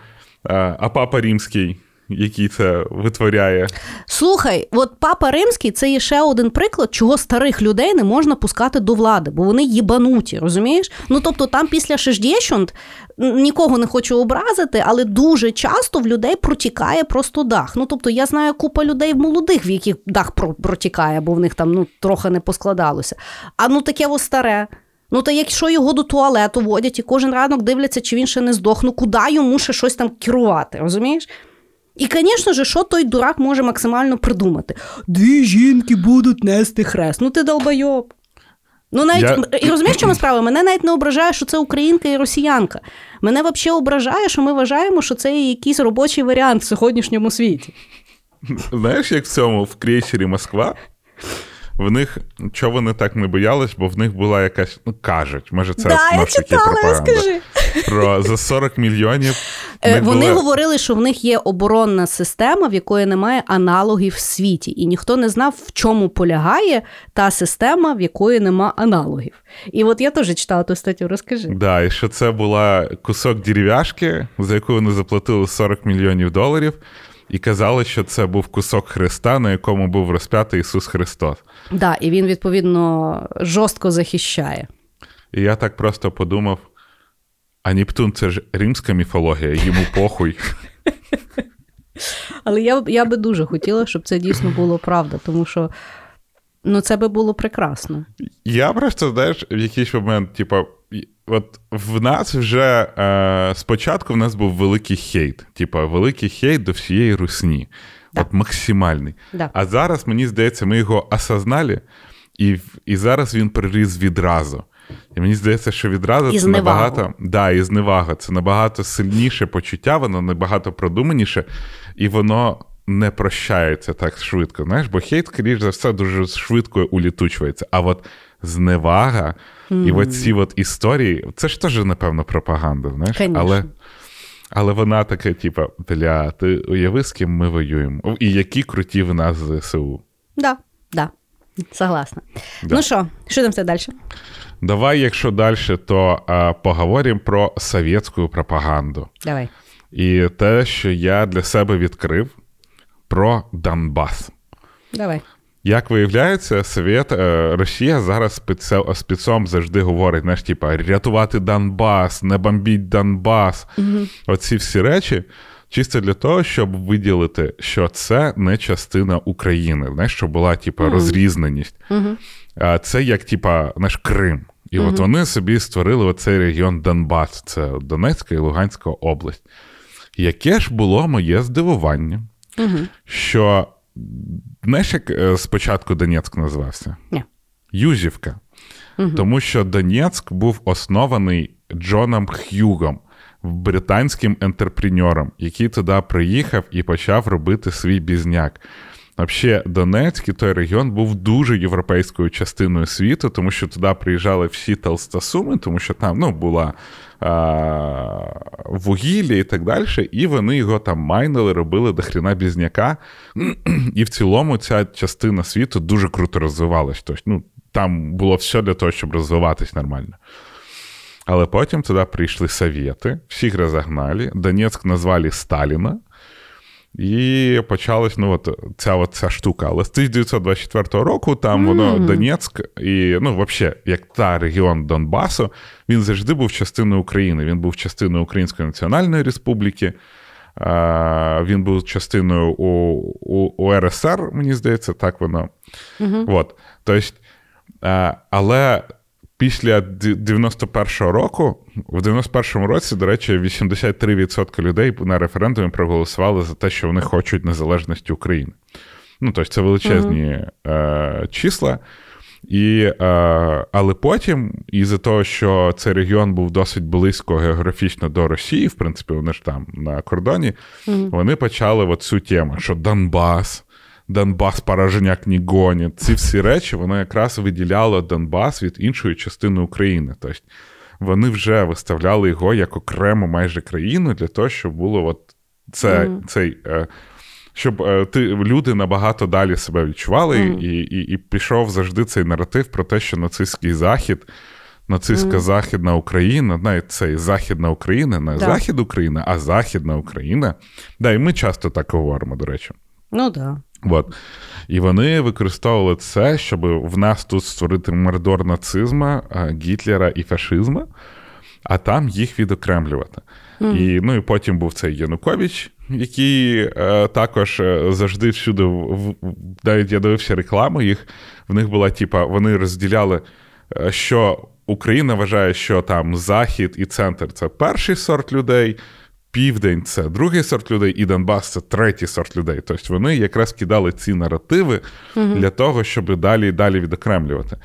а папа римський, який це витворяє. Слухай, от папа римський це є ще один приклад, чого старих людей не можна пускати до влади, бо вони їбануті, розумієш? Ну тобто там після Шишдєщунд нікого не хочу образити, але дуже часто в людей протікає просто дах. Ну тобто я знаю купа людей молодих, в яких дах протікає, бо в них там ну трохи не поскладалося. А ну таке ось старе. Ну, та якщо його до туалету водять і кожен ранок дивляться, чи він ще не здох, ну куди йому ще щось там керувати, розумієш? І, звісно ж, що той дурак може максимально придумати? Дві жінки будуть нести хрест. Ну ти долбойоб. Ну, навіть Я- і розумієш, чому справа? Мене навіть не ображає, що це українка і росіянка. Мене взагалі ображає, що ми вважаємо, що це якийсь робочий варіант в сьогоднішньому світі. Знаєш, як в цьому в крейсері Москва? В них чого вони так не боялись, бо в них була якась, ну кажуть, може, це да, я читала, розкажи. Про за 40 мільйонів. Е, Вони була- говорили, що в них є оборонна система, в якої немає аналогів в світі, і ніхто не знав, в чому полягає та система, в якої нема аналогів. І от я теж читала ту статтю, розкажи. Да, і що це була кусок дерев'яшки, за яку вони заплатили 40 мільйонів доларів, і казали, що це був кусок Христа, на якому був розп'ятий Ісус Христос. Да, і він відповідно жорстко захищає. І я так просто подумав: а Нептун це ж римська міфологія, йому похуй. [laughs] Але я, я би дуже хотіла, щоб це дійсно було правда, тому що ну, це би було прекрасно. Я просто, знаєш, в якийсь момент, типа, от в нас вже е, спочатку в нас був великий хейт, типа, великий хейт до всієї русні. Да. От максимальний. Да. А зараз, мені здається, ми його осознали, і, і зараз він приріс відразу. І мені здається, що відразу І це зневагу. набагато. Да, і зневага. Це набагато сильніше почуття, воно набагато продуманіше, і воно не прощається так швидко. Знаєш, бо хейт, скоріш за все, дуже швидко улітучується. А от зневага і оці от історії, це ж теж, напевно, пропаганда, знаєш? Конечно. Але, але вона така, типа, бля, ти уяви, з ким ми воюємо. І які круті в нас ЗСУ. Да, да. Согласна. Да. Ну що, що там все далі? Давай, якщо далі, то а, поговоримо про совєтську пропаганду. Давай. І те, що я для себе відкрив про Донбас. Давай. Як виявляється, Совєт, е, Росія зараз спецом завжди говорить, знаєш, типа, рятувати Донбас, не бомбіть Донбас. Оці всі речі, чисто для того, щоб виділити, що це не частина України, знаєш, що була, типа, розрізненість. А Це як, типа, наш Крим. І от вони собі створили оцей регіон Донбас, це Донецька і Луганська область. Яке ж було моє здивування, що знаєш, як е, спочатку Донецьк називався? Ні. Юзівка. Тому що Донецьк був оснований Джоном Х'югом, британським ентерпренером, який туди приїхав і почав робити свій бізняк. Взагалі, Донецьк і той регіон був дуже європейською частиною світу, тому що туди приїжджали всі толстосуми, тому що там ну, була а, вугілля і так далі, і вони його там майнили, робили до хрена бізняка. І в цілому ця частина світу дуже круто розвивалась. Тобто, ну, там було все для того, щоб розвиватись нормально. Але потім туди прийшли совєти, всіх розогнали, Донецьк назвали Сталіна. І почалась ну, от, ця, от, ця штука. Але з 1924 року там воно Донецьк і, ну, взагалі, як та регіон Донбасу, він завжди був частиною України. Він був частиною Української Національної Республіки. Він був частиною у, у, у РСР, мені здається, так воно. От. Тобто, але після 91-го року, в 91-му році, до речі, 83% людей на референдумі проголосували за те, що вони хочуть незалежності України. Ну, тобто, це величезні е, числа. І, е, Але потім, із-за того, що цей регіон був досить близько географічно до Росії, в принципі, вони ж там на кордоні, mm-hmm. вони почали от цю тему, що Донбас, Донбас порожняк не гонить. Ці всі речі воно якраз виділяло Донбас від іншої частини України. Тобто вони вже виставляли його як окрему майже країну для того, щоб було от це, mm-hmm. цей. Е, щоб е, ти люди набагато далі себе відчували, mm. і, і і, пішов завжди цей наратив про те, що нацистський захід, нацистська mm. західна Україна, навіть цей Західна Україна, не да. Захід України, а Західна Україна. Да, І ми часто так говоримо, до речі. Ну так. Да. От. І вони використовували це, щоб в нас тут створити мордор нацизму, Гітлера і фашизму, а там їх відокремлювати. Mm. І ну, і потім був цей Янукович, який е, також е, завжди всюди, в, навіть я дивився рекламу їх, в них була, типа, вони розділяли, е, що Україна вважає, що там Захід і центр це перший сорт людей. Південь це другий сорт людей, і Донбас це третій сорт людей. Тобто вони якраз кидали ці наративи uh для того, щоб далі і далі відокремлювати.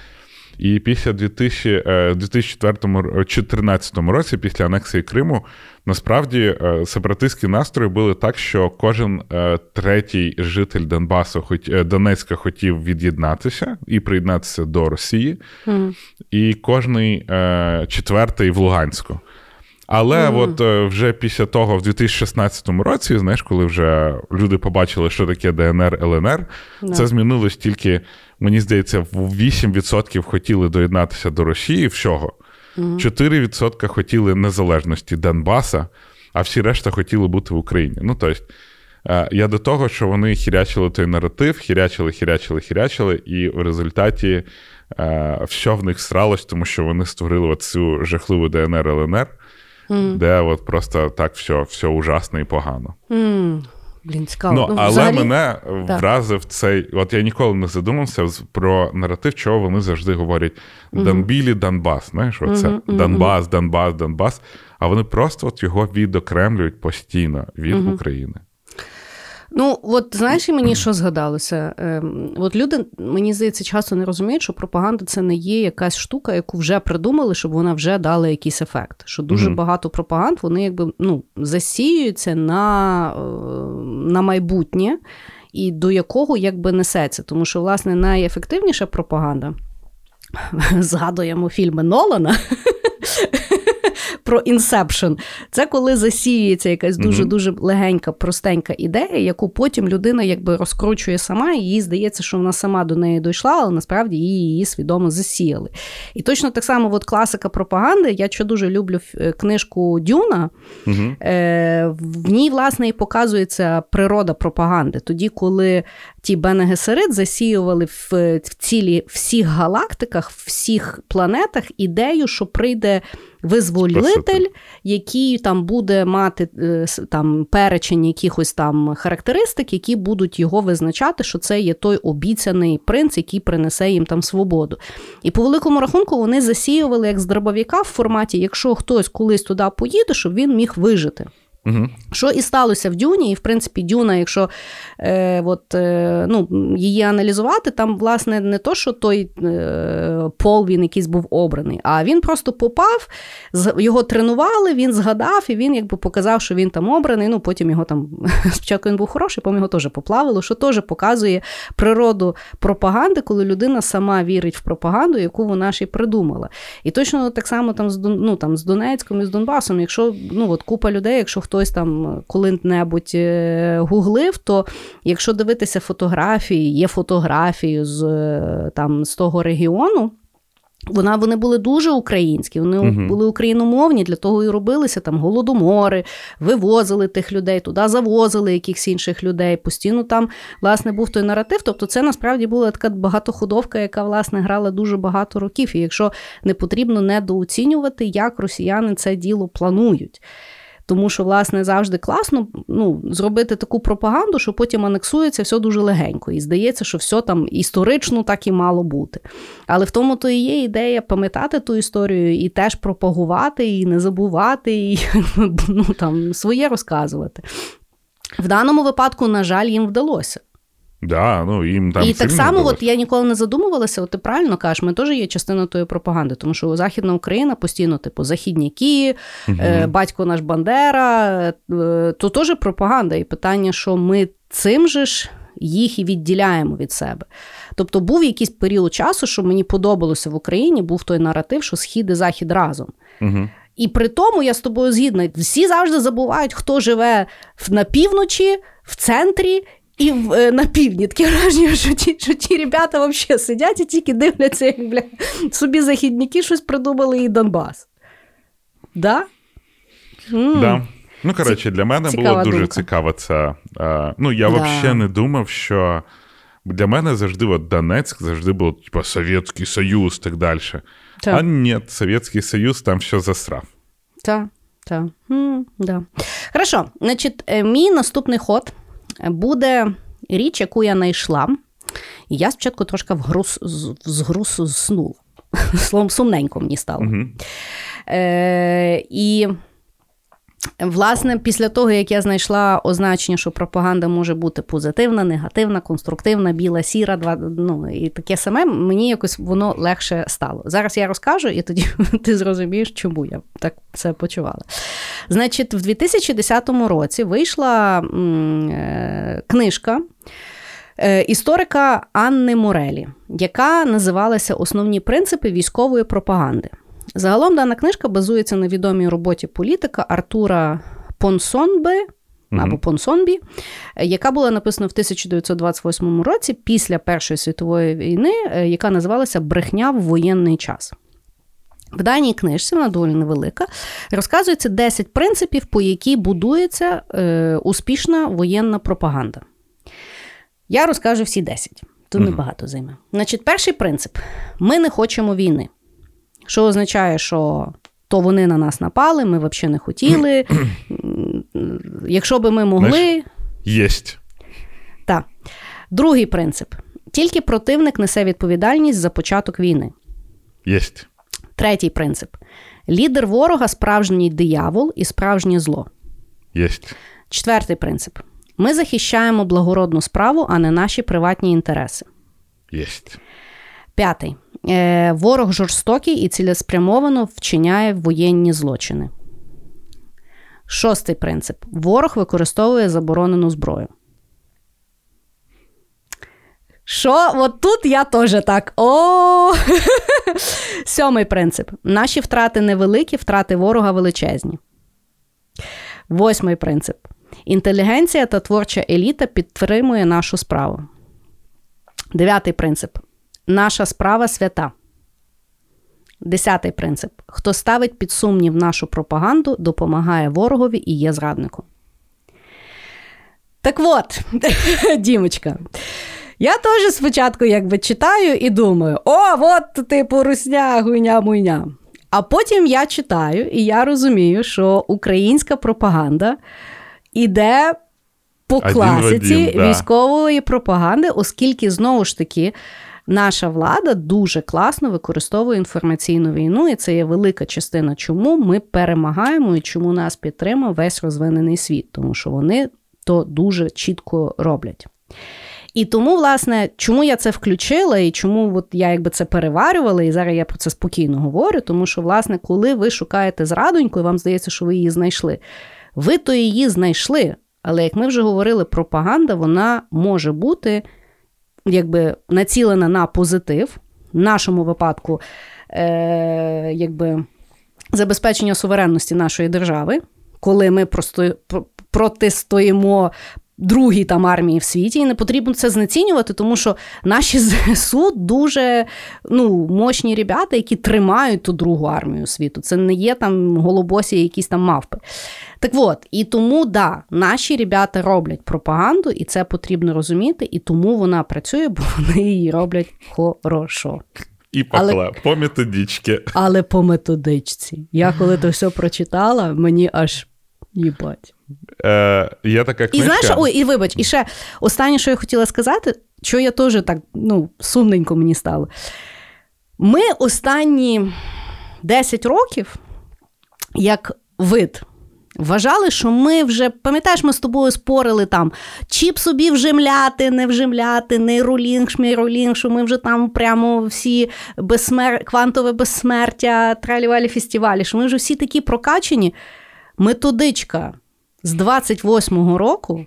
І після 2014 е, році, після анексії Криму, насправді е, сепаратистські настрої були так, що кожен е, третій житель Донбасу, хоч Донецька, хотів від'єднатися і приєднатися до Росії, mm. і кожний четвертий в Luганську. Але mm. от вже після того, в 2016 році, знаєш, коли вже люди побачили, що таке ДНР ЛНР, no. це змінилось тільки мені здається, 8% хотіли доєднатися до Росії всього, 4% хотіли незалежності Донбаса, а всі решта хотіли бути в Україні. Ну, тобто, я до того, що вони хірячили той наратив, хірячили, хірячили, хірячили, і в результаті все в них сралось, тому що вони створили цю жахливу ДНР ЛНР, mm. де от просто так все все ужасно і погано. Mm. Блін, цікаво. Ну, ну Але взагалі... мене так. вразив цей. От я ніколи не задумався про наратив, чого вони завжди говорять: Донбілі, Донбас. Знаєш, оце uh Донбас, Донбас, Донбас. А вони просто от його відокремлюють постійно від України. Ну, от знаєш, і мені що згадалося? Ем, от люди, мені здається, часто не розуміють, що пропаганда це не є якась штука, яку вже придумали, щоб вона вже дала якийсь ефект. Що дуже mm-hmm. багато пропаганд вони якби ну, засіюються на, е, на майбутнє, і до якого якби несеться. Тому що, власне, найефективніша пропаганда. [laughs] Згадуємо фільми Нолана про Inception. Це коли засіюється якась дуже дуже легенька, простенька ідея, яку потім людина якби розкручує сама, і їй здається, що вона сама до неї дійшла, але насправді її її свідомо засіяли. І точно так само, от класика пропаганди. Я що дуже люблю е, книжку Дюна. Угу. В ній, власне, і показується природа пропаганди. Тоді, коли ті Бене засіювали в, в цілі всіх галактиках, всіх планетах ідею, що прийде визволитель, який там буде мати е, там перечень якихось там характеристик, які будуть його визначати, що це є той обіцяний принц, який принесе їм там свободу. І по великому рахунку вони засіювали як з дробовіка в форматі, якщо хтось колись туди поїде, щоб він міг вижити. Угу. Що і сталося в Дюні, і в принципі, Дюна, якщо е, от, е, ну, її аналізувати, там, власне, не то, що той е, пол він якийсь був обраний, а він просто попав, його тренували, він згадав, і він якби показав, що він там обраний. Ну, Потім його там [laughs] спочатку він був хороший, потім його теж поплавило, що теж показує природу пропаганди, коли людина сама вірить в пропаганду, яку вона ж і придумала. І точно так само там з ну, там, з Донецьком і з Донбасом, якщо ну, от купа людей, якщо хтось там коли-небудь е, гуглив, то якщо дивитися фотографії, є фотографії з е, там з того регіону. Вона вони були дуже українські, вони uh були україномовні, для того і робилися там голодомори, вивозили тих людей, туди завозили якихось інших людей. Постійно там власне був той наратив. Тобто, це насправді була така багатоходовка, яка власне грала дуже багато років. І якщо не потрібно недооцінювати, як росіяни це діло планують. Тому що, власне, завжди класно ну, зробити таку пропаганду, що потім анексується все дуже легенько. І здається, що все там історично так і мало бути. Але в тому то і є ідея пам'ятати ту історію і теж пропагувати, і не забувати, і [laughs] ну, там, своє розказувати. В даному випадку, на жаль, їм вдалося. Да, ну, їм там І так само, вдалося. от я ніколи не задумувалася, от ти правильно кажеш, ми теж є частиною тої пропаганди, тому що Західна Україна постійно, типу, західняки, е, батько наш Бандера, е, то теж пропаганда. І питання, що ми цим же ж їх і відділяємо від себе. Тобто був якийсь період часу, що мені подобалося в Україні, був той наратив, що схід і захід разом. Угу. І при тому я з тобою згідна. Всі завжди забувають, хто живе на півночі, в центрі і в, е, на півдні. Таке враження, що ті, що ті ребята взагалі сидять і тільки дивляться, як бля, собі західники щось придумали і Донбас. Да? М. Да. Ну, коротше, для мене цікава було дуже думка. цікаво це. ну, я Да. взагалі не думав, що для мене завжди от Донецьк завжди був, типу, Совєтський Союз і так далі. Так. А ні, Совєтський Союз там все засрав. Так, так. Да. Хорошо, значить, е, мій наступний ход буде річ, яку я знайшла. І я спочатку трошки вгруз, з- згруз зснула. [laughs] Словом, сумненько мені стало. Е, і, власне, після того, як я знайшла означення, що пропаганда може бути позитивна, негативна, конструктивна, біла, сіра, два, ну, і таке саме, мені якось воно легше стало. Зараз я розкажу, і тоді [laughs] ти зрозумієш, чому я так це почувала. Значить, в 2010 році вийшла е, книжка. е, Історика Анни Морелі, яка називалася Основні принципи військової пропаганди. Загалом дана книжка базується на відомій роботі політика Артура Понсонбе або Понсонбі, яка була написана в 1928 році після Першої світової війни, е, яка називалася Брехня в воєнний час. В даній книжці, вона доволі невелика, розказується 10 принципів, по які будується е, успішна воєнна пропаганда. Я розкажу всі 10. Тут небагато займе. Значить, перший принцип: ми не хочемо війни. Що означає, що то вони на нас напали, ми взагалі не хотіли. [clears throat] Якщо би ми могли. Єсть. Так. Другий принцип: тільки противник несе відповідальність за початок війни. Єсть. Третій принцип: лідер ворога справжній диявол і справжнє зло. Єсть. Четвертий принцип: ми захищаємо благородну справу, а не наші приватні інтереси. Єсть. П'ятий. Е, ворог жорстокий і цілеспрямовано вчиняє воєнні злочини. Шостий принцип. Ворог використовує заборонену зброю. Що? От тут я теж так. [laughs] Сьомий принцип. Наші втрати невеликі, втрати ворога величезні. Восьмий принцип. Інтелігенція та творча еліта підтримує нашу справу. Дев'ятий принцип. Наша справа свята. Десятий принцип. Хто ставить під сумнів нашу пропаганду, допомагає ворогові і є зрадником. Так от, [laughs] Дімочка, я теж спочатку якби читаю і думаю: о, от, типу, русня, гуйня, муйня. А потім я читаю, і я розумію, що українська пропаганда іде по класиці один, військової пропаганди, оскільки знову ж таки. Наша влада дуже класно використовує інформаційну війну, і це є велика частина, чому ми перемагаємо і чому нас підтримує весь розвинений світ, тому що вони то дуже чітко роблять. І тому, власне, чому я це включила, і чому от я якби це переварювала, і зараз я про це спокійно говорю, тому що, власне, коли ви шукаєте зрадоньку, і вам здається, що ви її знайшли, ви то її знайшли. Але як ми вже говорили, пропаганда вона може бути якби націлена на позитив, в нашому випадку, е, якби забезпечення суверенності нашої держави, коли ми просто про- протистоїмо другій там армії в світі, і не потрібно це знецінювати, тому що наші [laughs] ЗСУ дуже ну, мощні ребята, які тримають ту другу армію світу. Це не є там голобосі, якісь там мавпи. Так от, і тому, да, наші ребята роблять пропаганду, і це потрібно розуміти, і тому вона працює, бо [laughs] вони її роблять хорошо. І Але- покла по методичці. Але по методичці. Я коли то все прочитала, мені аж їбать. Е, є така І знаєш, ой, і вибач, і ще останнє, що я хотіла сказати, що я теж так ну, сумненько мені стало. Ми останні 10 років, як вид, Вважали, що ми вже, пам'ятаєш, ми з тобою спорили там, чіп собі вжимляти, не вжимляти, нейролінк, шміролінк, що ми вже там прямо всі безсмер... квантове безсмертя, тралівалі фестивалі, що ми вже всі такі прокачені. Методичка з 28-го року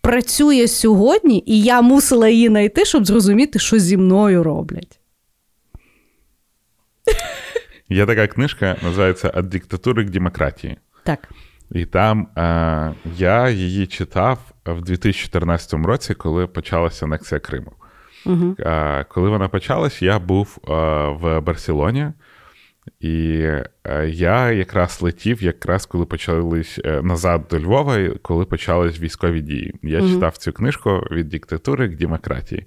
працює сьогодні, і я мусила її знайти, щоб зрозуміти, що зі мною роблять. Є така книжка, називається «От диктатури к демократії. Так. І там е, я її читав в 2014 році, коли почалася анексія Криму. Угу. Е, коли вона почалась, я був е, в Барселоні, і е, я якраз летів, якраз коли почались е, назад до Львова, коли почались військові дії. Я Мгм. читав цю книжку від диктатури к демократії.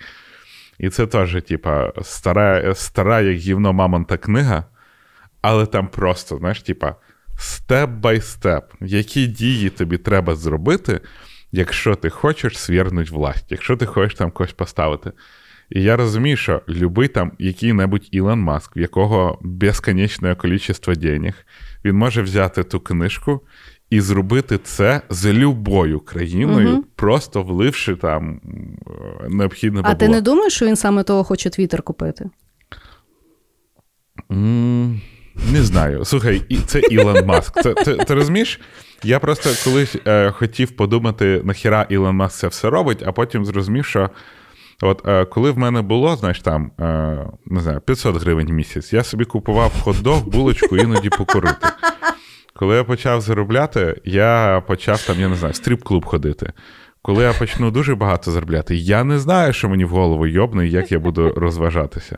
І це теж, типа, стара, стара як гівно мамонта книга, але там просто, знаєш, типа, степ бай степ, які дії тобі треба зробити, якщо ти хочеш свергнути власть, якщо ти хочеш там когось поставити. І я розумію, що любий там який-небудь Ілон Маск, в якого безконечне кількість денег, він може взяти ту книжку і зробити це з любою країною, Мгм. просто вливши там необхідне А ти не думаєш, що він саме того хоче Твіттер купити? М, Не знаю. Слухай, це Ілон Маск. Це, ти, ти розумієш? Я просто колись е, хотів подумати, нахіра Ілон Маск це все робить, а потім зрозумів, що от е, коли в мене було, знаєш, там, е, не знаю, 500 гривень в місяць, я собі купував хот-дог, булочку, іноді покурити. Коли я почав заробляти, я почав там, я не знаю, стріп-клуб ходити. Коли я почну дуже багато заробляти, я не знаю, що мені в голову йобне і як я буду розважатися.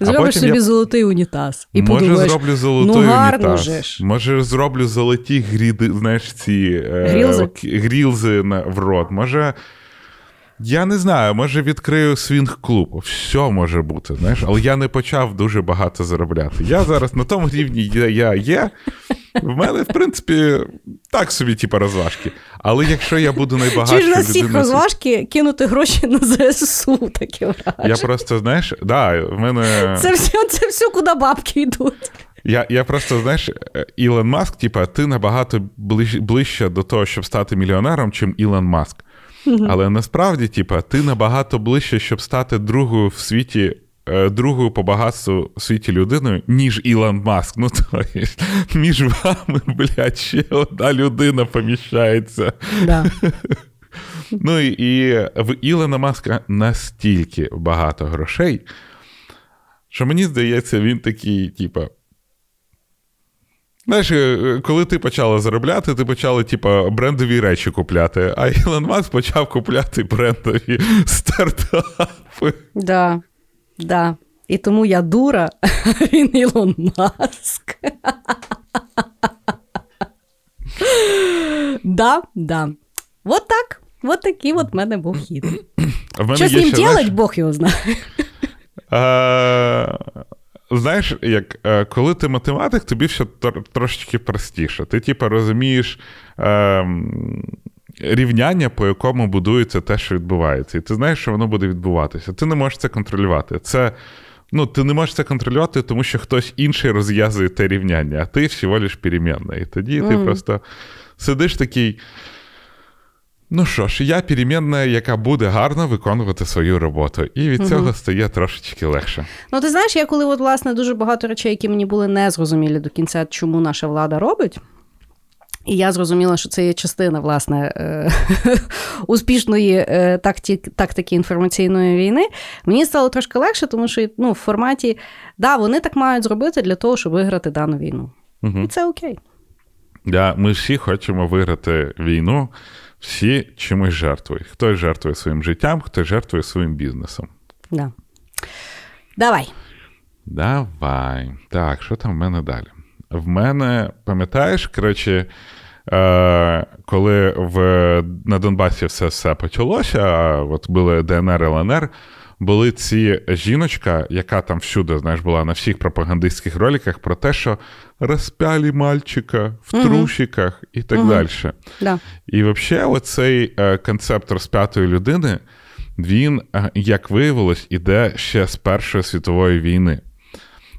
А Зробиш потім собі я- золотий унітаз. І Може, подумаєш, зроблю золотий ну гарно унітаз. же ж. Може, зроблю золоті гріди, знаєш, ці е, Грілзи? к- грілзи на, в рот. Може. Я не знаю, може відкрию свінг-клуб. Все може бути, знаєш, але я не почав дуже багато заробляти. Я зараз на тому рівні, де я є. В мене, в принципі, так собі, типу, розважки. Але якщо я буду Чи найбагатшою ж на всіх розважки кинути гроші на ЗСУ, таке враження. Я просто, знаєш, да, в мене. Це все, це все, куди бабки йдуть. Я, я просто, знаєш, Ілон Маск, типа, ти набагато ближ, ближче до того, щоб стати мільйонером, чим Ілон Маск. Але насправді, типа, ти набагато ближче, щоб стати другою в світі, е, другою по багатству в світі людиною, ніж Ілон Маск. Ну, [laughs] то між вами, блядь, ще одна людина поміщається. Да. [laughs] Ну і, і в Ілона Маска настільки багато грошей, що мені здається, він такий, типа. Знаєш, е, коли ти почала заробляти, ти почала, типа, брендові речі купляти, а Ілон Маск почав купляти брендові стартапи. Да. Да. І тому я дура, а [laughs] він Ілон Маск. Да, да. Вот так. Вот такий от в мене був хід. Що з ним делать, Бог його знає. Знаєш, як е, коли ти математик, тобі все трошечки простіше. Ти, типу, розумієш е, рівняння, по якому будується те, що відбувається. І ти знаєш, що воно буде відбуватися. Ти не можеш це контролювати. Це, ну, ти не можеш це контролювати, тому що хтось інший розв'язує те рівняння, а ти всього лиш перемінна. І тоді ти просто сидиш такий. Ну що ж, я перемінна, яка буде гарно виконувати свою роботу. І від Мгм. цього стає трошечки легше. Ну, ти знаєш, я коли от, власне, дуже багато речей, які мені були незрозумілі до кінця, чому наша влада робить. І я зрозуміла, що це є частина власне е, [laughs] успішної е, такті- тактики інформаційної війни. Мені стало трошки легше, тому що ну, в форматі да, вони так мають зробити для того, щоб виграти дану війну. Угу. І це окей. Да, ми всі хочемо виграти війну, всі чимось жертвують. Хтось жертвує своїм життям, хтось жертвує своїм бізнесом. Да. Давай. Давай. Так, що там в мене далі? В мене, пам'ятаєш, коротше, е, коли в, на Донбасі все, все почалося, а от були ДНР, ЛНР, були ці жіночка, яка там всюди, знаєш, була на всіх пропагандистських роликах про те, що розпяли мальчика в Мгм. трусиках і так Мгм. далі. Да. І взагалі, оцей е, концепт розп'ятої людини, він, е, як виявилось, іде ще з Першої світової війни.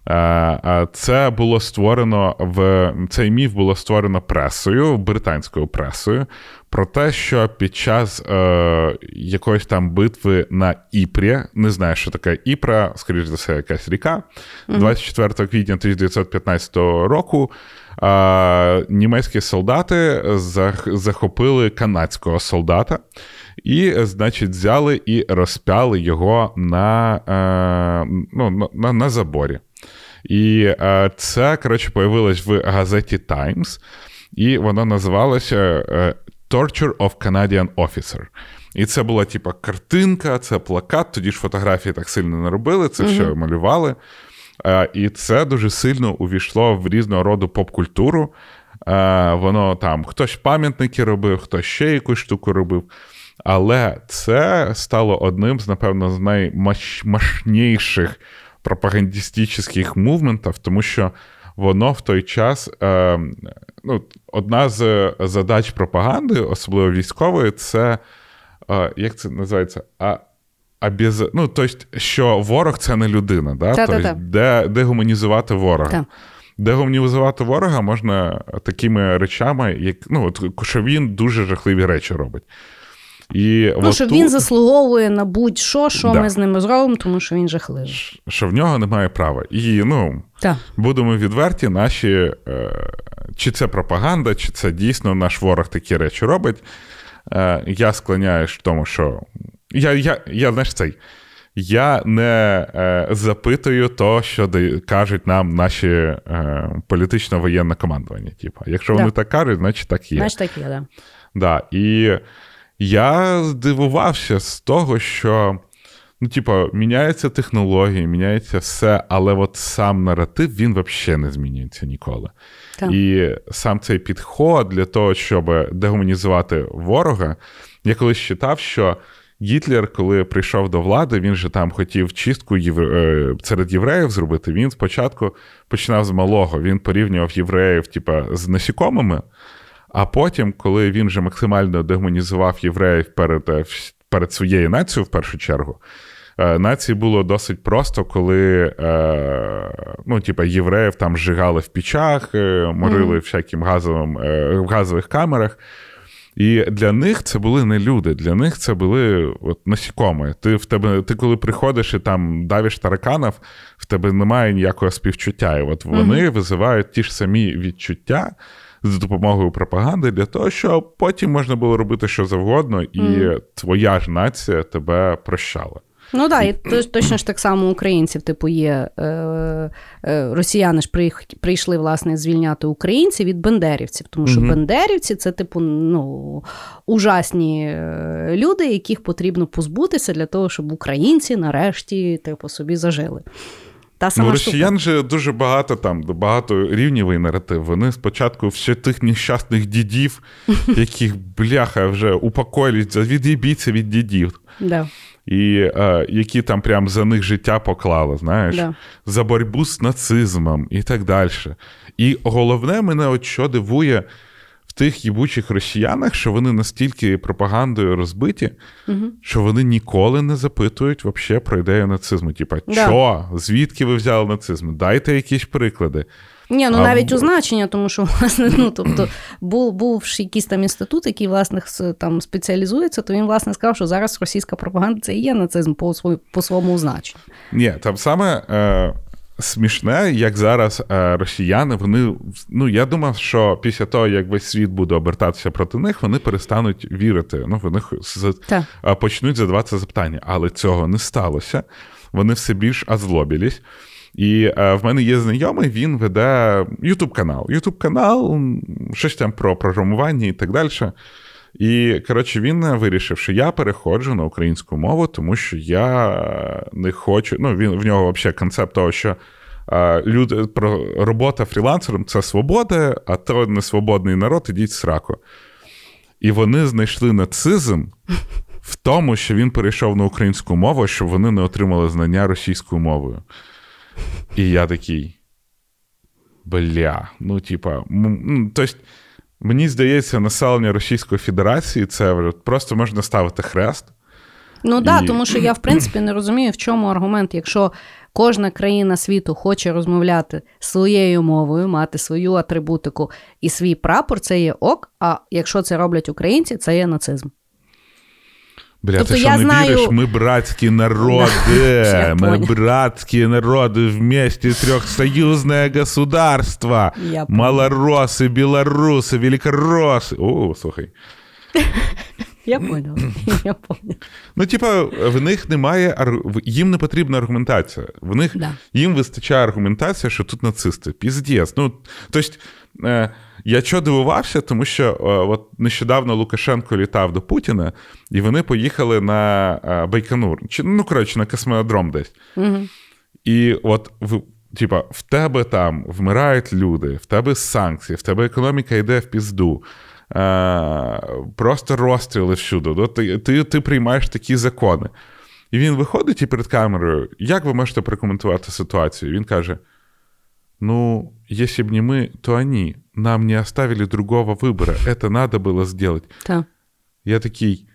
Е, це було створено в цей міф було створено пресою, британською пресою, про те, що під час е, якоїсь там битви на Іпрі, не знаю, що таке Іпра, скоріш за все, якась ріка, 24 квітня 1915 року. Е, німецькі солдати захопили канадського солдата. І, значить, взяли і розпяли його на е, ну, на, на заборі. І е, це, коротше, появилось в газеті Times, і воно називалося Torture of Canadian Officer. І це була, типа, картинка, це плакат. Тоді ж фотографії так сильно не робили, це все малювали. Е, і це дуже сильно увійшло в різного роду поп-культуру. Е, воно там хтось пам'ятники робив, хтось ще якусь штуку робив. Але це стало одним з, напевно, з наймощніших пропагандистичних мувментів, тому що воно в той час. Е, ну, Одна з задач пропаганди, особливо військової, це е, як це називається? А, Абіз... Ну, тобто, що ворог це не людина, да? Тобто, де гуманізувати ворога. Та. Дегуманізувати ворога можна такими речами, як ну, от, що він дуже жахливі речі робить. І Ну, що він заслуговує на будь-що, що да. ми з ними зробимо, тому що він жахливий. Що в нього немає права. І ну, так. будемо відверті, наші, е, чи це пропаганда, чи це дійсно наш ворог такі речі робить. Е, я склоняюсь в тому, що я, я, я знаєш, цей. Я не е, запитую то, що кажуть нам наші е, політично-воєнне командування. Типу. Якщо да. вони так кажуть, значить так є. Значить так є, да. Да. І я здивувався з того, що, ну, типу, міняються технології, міняється все, але от сам наратив він взагалі не змінюється ніколи. Так. І сам цей підход для того, щоб дегуманізувати ворога, я колись читав, що. Гітлер, коли прийшов до влади, він же там хотів чистку євре... серед євреїв зробити. Він спочатку починав з малого. Він порівнював євреїв, типа, з насікомими, а потім, коли він вже максимально дегуманізував євреїв перед е, перед своєю нацією, в першу чергу, е, нації було досить просто, коли е, ну, типа, євреїв там зжигали в пічах, морили mm. всяким газовим, в газових камерах. І для них це були не люди, для них це були от, насікоми. Ти в тебе, ти коли приходиш і там давиш тараканів, в тебе немає ніякого співчуття. І от вони mm-hmm. визивають ті ж самі відчуття з допомогою пропаганди для того, щоб потім можна було робити що завгодно, і mm. твоя ж нація тебе прощала. Ну так, і точно ж так само українців, типу, є е, е, росіяни ж прийшли власне звільняти українців від бендерівців, тому що mm бендерівці це, типу, ну, ужасні е, люди, яких потрібно позбутися для того, щоб українці нарешті типу, собі зажили. Та сама ну, росіян же дуже багато там, багато рівнівий наратив. Вони спочатку всі тих нещасних дідів, [laughs] яких бляха вже упокоїлись, від'їбіться від дідів. Да. І е, які там прям за них життя поклали, знаєш, да. за боротьбу з нацизмом і так далі. І головне, мене от що дивує тих їбучих росіянах, що вони настільки пропагандою розбиті, угу. що вони ніколи не запитують вообще про ідею нацизму. Типа, да. що? Звідки ви взяли нацизм? Дайте якісь приклади. Ні, ну а навіть у значення, тому що власне, ну тобто був був якийсь там інститут, який власне там спеціалізується, то він власне сказав, що зараз російська пропаганда це і є нацизм по по своєму значенню. Ні, там саме е, смішне, як зараз е, росіяни, вони ну я думав, що після того, як весь світ буде обертатися проти них, вони перестануть вірити. Ну, вони так. Е, почнуть задаватися запитання, але цього не сталося. Вони все більш озлобілись. І е, в мене є знайомий, він веде Ютуб канал. Ютуб канал, щось там про програмування і так далі. І, коротше, він вирішив, що я переходжу на українську мову, тому що я не хочу. Ну, він в нього взагалі концепт того, що а, люди, про, робота фрілансером це свобода, а то не свободний народ, ідіть сраку. І вони знайшли нацизм в тому, що він перейшов на українську мову, щоб вони не отримали знання російською мовою. І я такий. Бля, ну, типа, ну, тобто, Мені здається, населення Російської Федерації це просто можна ставити хрест. Ну так, і... да, тому що я, в принципі, не розумію, в чому аргумент, якщо Кожна країна світу хоче розмовляти своєю мовою, мати свою атрибутику і свій прапор це є ок. А якщо це роблять українці, це є нацизм. Бля, Тобто ти що я не знаю- віриш? Ми братські народи. [laughs] Ми братські народи вместе трьохсоюзне государство. Я. Малороси, білоруси, великороси. О, слухай. [laughs] Я поняла. [clears throat] Я поняла. Ну, типа, в них немає їм не потрібна аргументація. В них Да. їм вистачає аргументація, що тут нацисти. Піздець. Ну, тобто, я чого дивувався, тому що е, от нещодавно Лукашенко літав до Путіна, і вони поїхали на е, Байконур. Чи, ну, коротше, на космодром десь. Угу. І от в. Типа, в тебе там вмирають люди, в тебе санкції, в тебе економіка йде в пізду. Е, просто розстріли всюди. Ну, ти, ти, ти приймаєш такі закони. І він виходить і перед камерою, як ви можете прокоментувати ситуацію? Він каже: Ну, если бы не мы, то они. Нам не оставили другого выбора. Это надо было сделать. Так. Я такий.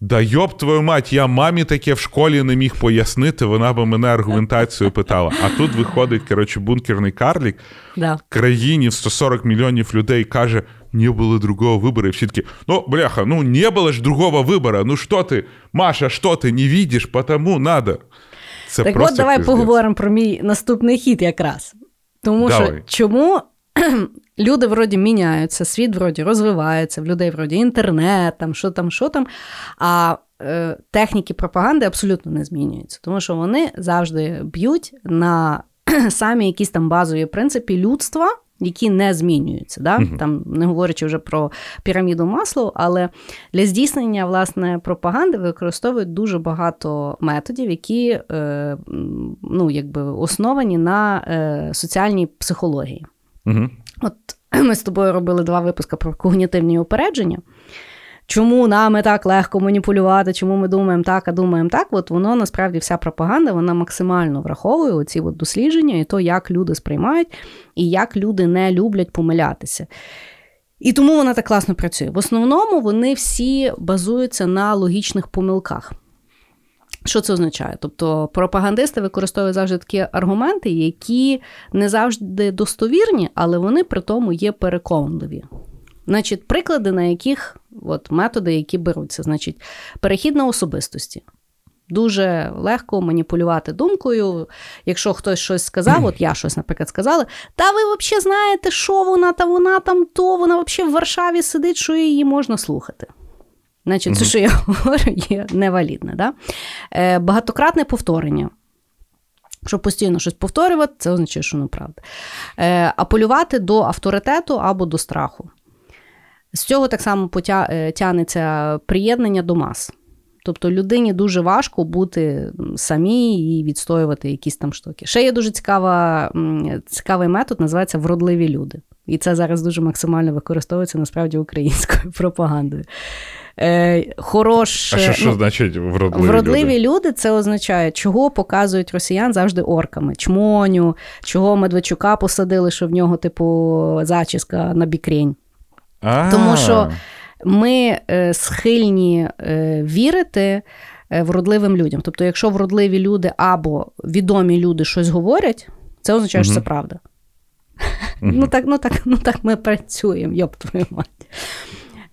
Да йоб твою мать, я мамі таке в школі не міг пояснити, вона би мене аргументацію питала. А тут виходить, коротше, бункерний карлік Да. країні в 140 мільйонів людей каже, не було другого вибору. І всі такі, ну, бляха, ну не було ж другого вибору. Ну що ти, Маша, що ти не видиш, потому надо. Це Так просто от давай пиздець. поговоримо про мій наступний хід якраз. Тому що Давай. чому люди вроді міняються, світ вроді розвивається, в людей вроді інтернет, там, що там, що там, а е, техніки пропаганди абсолютно не змінюються, тому що вони завжди б'ють на [clears throat] самі якісь там базові принципи людства. Які не змінюються, да? Мгм. там не говорячи вже про піраміду маслу, але для здійснення власне пропаганди використовують дуже багато методів, які е, ну, якби основані на е, соціальній психології. Угу. От [clears throat] ми з тобою робили два випуски про когнітивні упередження. Чому нами так легко маніпулювати, чому ми думаємо так, а думаємо так, от воно насправді вся пропаганда вона максимально враховує оці от дослідження і то, як люди сприймають, і як люди не люблять помилятися. І тому вона так класно працює. В основному вони всі базуються на логічних помилках. Що це означає? Тобто пропагандисти використовують завжди такі аргументи, які не завжди достовірні, але вони при тому є переконливі. Значить, приклади, на яких от, методи, які беруться, значить, перехід на особистості. Дуже легко маніпулювати думкою. Якщо хтось щось сказав, от я щось, наприклад, сказала, та ви взагалі знаєте, що вона, та вона там то, вона взагалі в Варшаві сидить, що її можна слухати. Значить, це, що я [laughs] говорю, є невалідне. Да? Е, багатократне повторення. Щоб постійно щось повторювати, це означає, що неправда. Е, апелювати до авторитету або до страху. З цього так само потя- е, тягнеться приєднання до мас. Тобто людині дуже важко бути самій і відстоювати якісь там штуки. Ще є дуже цікава, цікавий метод, називається вродливі люди. І це зараз дуже максимально використовується насправді українською [laughs] пропагандою. Е, хорош, А що, що ну, значить вродливі, Вродливі люди? люди. це означає, чого показують росіян завжди орками. Чмоню, чого Медведчука посадили, що в нього, типу, зачіска на бікрень. А, Тому що ми е, схильні е, вірити е, вродливим людям. Тобто, якщо вродливі люди або відомі люди щось говорять, це означає, що це правда. [laughs] Ну так, ну так, ну так ми працюємо, йоп твою мать.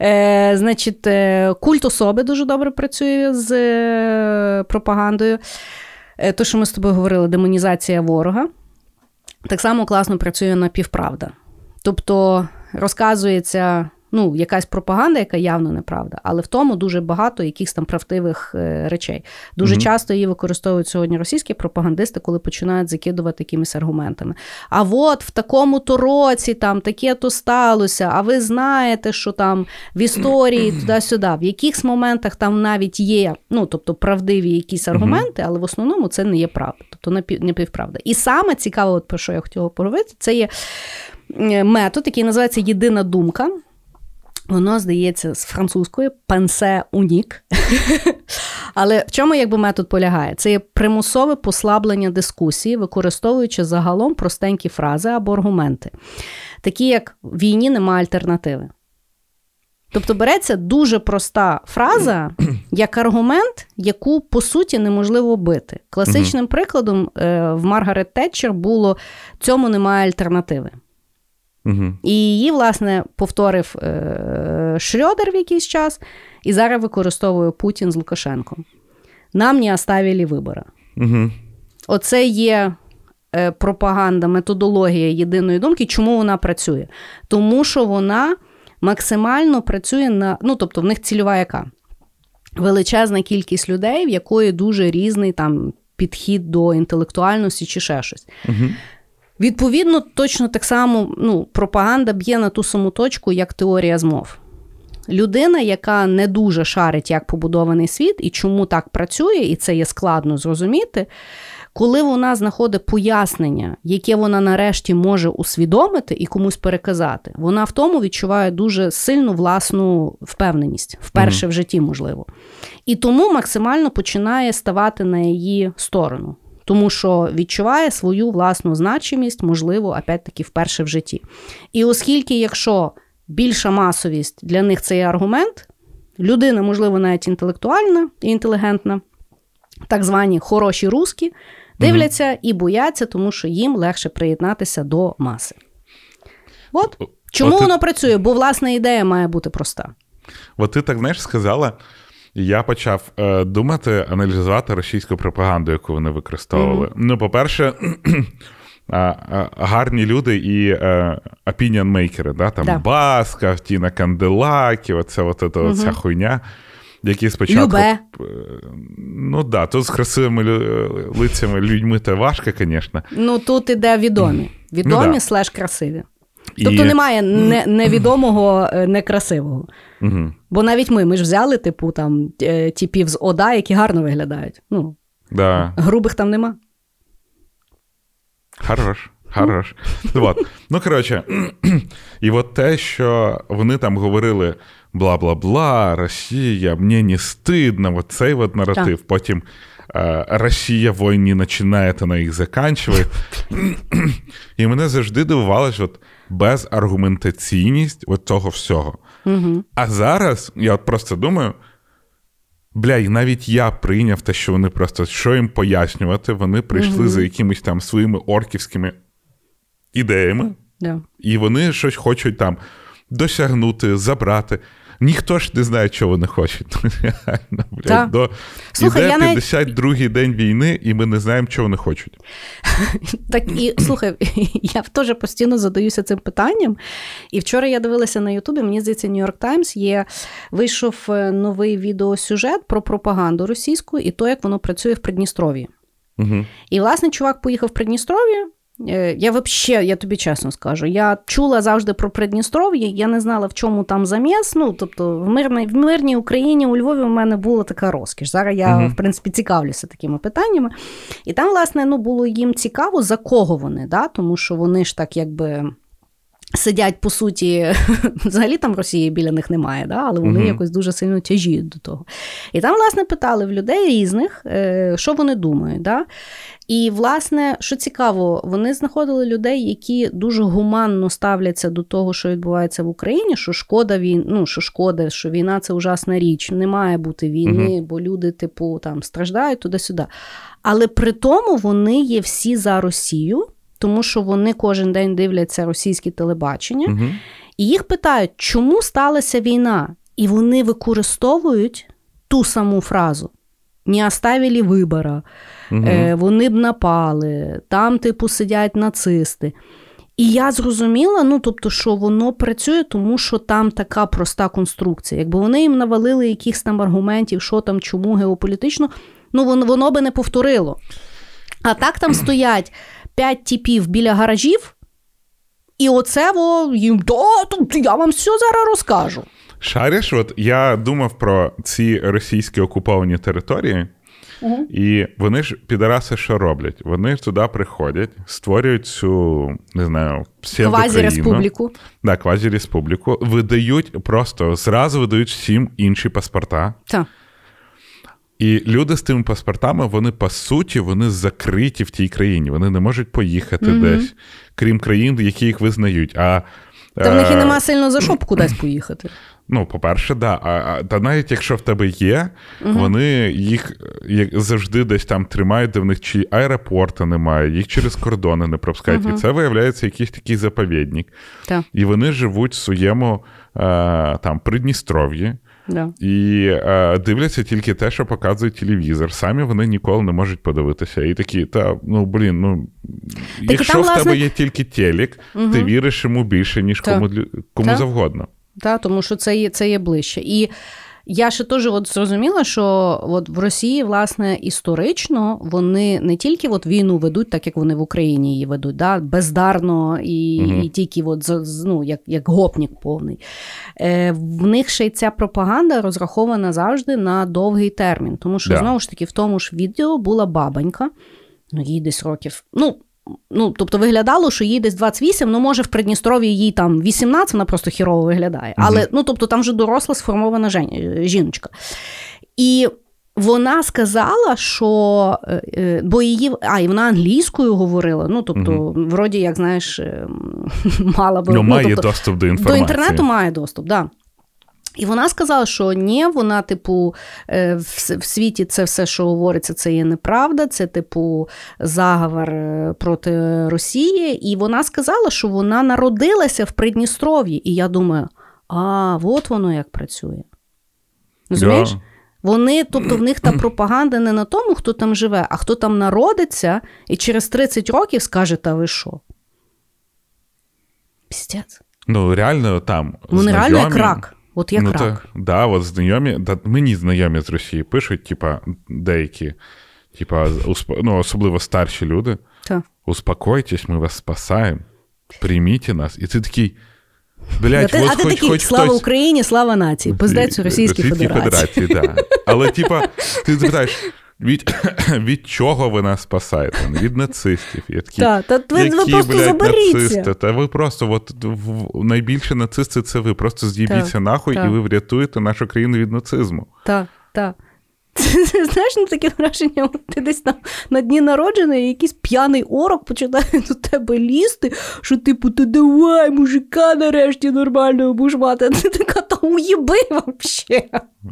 Е, значить, е, культ особи дуже добре працює з е, пропагандою. Е, то, що ми з тобою говорили, демонізація ворога. Так само класно працює напівправда. Тобто розказується ну, якась пропаганда, яка явно неправда, але в тому дуже багато якихось там правдивих е, речей. Дуже Мгм. часто її використовують сьогодні російські пропагандисти, коли починають закидувати якимись аргументами. А от в такому-то році там таке-то сталося, а ви знаєте, що там в історії [clears throat] туди-сюди, в якихось моментах там навіть є, ну тобто правдиві якісь аргументи, але в основному це не є правда, тобто напів- напівправда. І саме цікаве, от про що я хотіла поговорити, це є е, метод, який називається єдина думка. Воно здається з французької пансе унік. [laughs] Але в чому якби метод полягає? Це є примусове послаблення дискусії, використовуючи загалом простенькі фрази або аргументи, такі як війні немає альтернативи. Тобто береться дуже проста фраза [clears throat] як аргумент, яку по суті неможливо бити. Класичним прикладом е, в Маргарет Тетчер було цьому немає альтернативи. Угу. І її, власне, повторив е, Шрьодер в якийсь час, і зараз використовує Путін з Лукашенком. Нам не оставили вибора. Угу. Оце є е, пропаганда, методологія єдиної думки. Чому вона працює? Тому що вона максимально працює на. Ну, тобто, в них цільова яка? Величезна кількість людей, в якої дуже різний там підхід до інтелектуальності чи ще щось. Угу. Відповідно, точно так само ну, пропаганда б'є на ту саму точку, як теорія змов. Людина, яка не дуже шарить, як побудований світ і чому так працює, і це є складно зрозуміти, коли вона знаходить пояснення, яке вона нарешті може усвідомити і комусь переказати, вона в тому відчуває дуже сильну власну впевненість, вперше mm-hmm. в житті, можливо. І тому максимально починає ставати на її сторону. Тому що відчуває свою власну значимість, можливо, опять-таки вперше в житті. І оскільки, якщо більша масовість для них це є аргумент, людина, можливо, навіть інтелектуальна і інтелігентна, так звані хороші руски, дивляться угу. і бояться, тому що їм легше приєднатися до маси. От чому От воно працює? Бо власна ідея має бути проста. От ти так знаєш, сказала. Я почав е, думати, аналізувати російську пропаганду, яку вони використовували. Mm-hmm. Ну, по-перше, [clears throat] гарні люди і опініон-мейкери, да? там да. Баска, Тіна Канделакі, оце от, от, mm-hmm. оця хуйня. Які спочатку. Любе. Ну так, да, тут з красивими лицями людьми це важко, звісно. Ну тут іде відомі. Відомі ну, да. слеш красиві. Тобто і... немає не, невідомого, е, некрасивого. Угу. Бо навіть ми ми ж взяли, типу, там, е, типів з ОДА, які гарно виглядають. Ну, да. Грубих там нема. Хорош. Хорош. [laughs] Ну, от. ну коротше, [clears throat] і от те, що вони там говорили бла бла бла, Росія, мені не стидно, от цей от наратив. Так. Потім е, Росія війні починає, вона їх заканчує. [laughs] І мене завжди дивувало, що от безаргументаційність от цього всього. Угу. А зараз я от просто думаю. Бля, і навіть я прийняв те, що вони просто що їм пояснювати, вони прийшли угу. за якимись там своїми орківськими ідеями, yeah. і вони щось хочуть там досягнути, забрати. Ніхто ж не знає, що вони хочуть. [laughs] Реально, блядь, до... Слухай, Іде я 52-й навіть... день війни, і ми не знаємо, що вони хочуть. [laughs] Так і слухай, [laughs] я теж постійно задаюся цим питанням. І вчора я дивилася на Ютубі, мені здається, Нью-Йорк Таймс є. Вийшов е, новий відеосюжет про пропаганду російську і то, як воно працює в Придністров'ї. Угу. І, власне, чувак поїхав в Придністров'я, я взагалі, я тобі чесно скажу, я чула завжди про Придністров'я, я не знала, в чому там заміс. Ну, тобто, в мирній, в мирній Україні у Львові у мене була така розкіш. Зараз я, uh-huh. в принципі, цікавлюся такими питаннями. І там, власне, ну, було їм цікаво, за кого вони, да? тому що вони ж так якби. Сидять, по суті, [laughs] взагалі там Росії біля них немає, да? але вони uh-huh. якось дуже сильно тяжіють до того. І там, власне, питали в людей різних, е, що вони думають. Да? І, власне, що цікаво, вони знаходили людей, які дуже гуманно ставляться до того, що відбувається в Україні, що шкода він, ну, що шкода, що війна це ужасна річ, не має бути війни, uh-huh. бо люди, типу, там страждають туди-сюди. Але при тому вони є всі за Росію тому що вони кожен день дивляться російське телебачення, угу. і їх питають, чому сталася війна? І вони використовують ту саму фразу: не оставили вибора, угу. е, вони б напали, там, типу, сидять нацисти. І я зрозуміла, ну тобто, що воно працює, тому що там така проста конструкція. Якби вони їм навалили якихось там аргументів, що там, чому геополітично, ну воно, воно би не повторило. А так там [clears throat] стоять п'ять типів біля гаражів, і оце во, їм да, я вам все зараз розкажу. Шариш, от я думав про ці російські окуповані території, угу. і вони ж підараси що роблять? Вони туди приходять, створюють цю, не знаю, квазі-республіку. Да, квазі-республіку, видають просто зразу видають всім інші паспорта. Так. І люди з тими паспортами, вони по суті вони закриті в тій країні. Вони не можуть поїхати mm-hmm. десь, крім країн, які їх визнають. А та в них і е, нема сильно за що б кудись поїхати. Ну, по-перше, да. А, а та навіть якщо в тебе є, угу. вони їх як завжди десь там тримають, де в них чи аеропорта немає, їх через кордони не пропускають. Угу. І це виявляється якийсь такий заповідник. Так. І вони живуть в своєму е, там Придністров'ї. Да. І е, дивляться тільки те, що показує телевізор. Самі вони ніколи не можуть подивитися. І такі, та ну блін, ну так якщо там, в тебе власне... є тільки телек, угу. ти віриш йому більше, ніж так. кому кому так. завгодно. Так, тому що це є це є ближче. І я ще теж от зрозуміла, що от в Росії, власне, історично вони не тільки от війну ведуть, так як вони в Україні її ведуть, да, бездарно і угу. і тільки от, ну, як як гопнік повний. Е, В них ще й ця пропаганда розрахована завжди на довгий термін. Тому що, да. знову ж таки, в тому ж відео була бабонька, ну, їй десь років. ну, Ну, тобто виглядало, що їй десь 28, ну може в Придністров'ї їй там 18, вона просто хірово виглядає. Але mm ну, тобто там вже доросла сформована жіночка. І вона сказала, що е, е, бо її, а і вона англійською говорила. Ну, тобто, mm вроді, як знаєш, ем, [laughs] мала би ну, ну, має тобто, доступ до інформації. До інтернету має доступ, так. Да. І вона сказала, що ні, вона, типу, е, в світі це все, що говориться, це є неправда, це, типу, заговор е, проти Росії. І вона сказала, що вона народилася в Придністров'ї. І я думаю, а от воно як працює. Розумієш? Yeah. Вони, тобто, в них та [clears throat] пропаганда не на тому, хто там живе, а хто там народиться, і через 30 років скаже, та ви що? Пістець. Ну, реально там. Вони знайомі... реально як рак. От як ну, рак. Так, да, от знайомі, да, мені знайомі з Росії пишуть, типа, деякі, типа, ну, особливо старші люди. Так. Успокойтесь, ми вас спасаємо, прийміть нас. І ти такий. Блять, а ти, такий, хоч слава хтось... Україні, слава нації, пиздець Російській Федерації. Федерації да. Але, типа, ти запитаєш, від [coughs] від чого ви нас спасаєте? Від нацистів. Я такі, та, та ви, які, ви просто блядь, заберіться. нацисти? Та ви просто от, найбільше нацисти це ви. Просто з'їбіться нахуй, та. і ви врятуєте нашу країну від нацизму. Так, так. Знаєш, ну таке враження, ти десь там на дні народження, і якийсь п'яний орок починає до тебе лізти, що, типу, ти давай, мужика нарешті нормально будеш мати. Ти така та уїби вообще.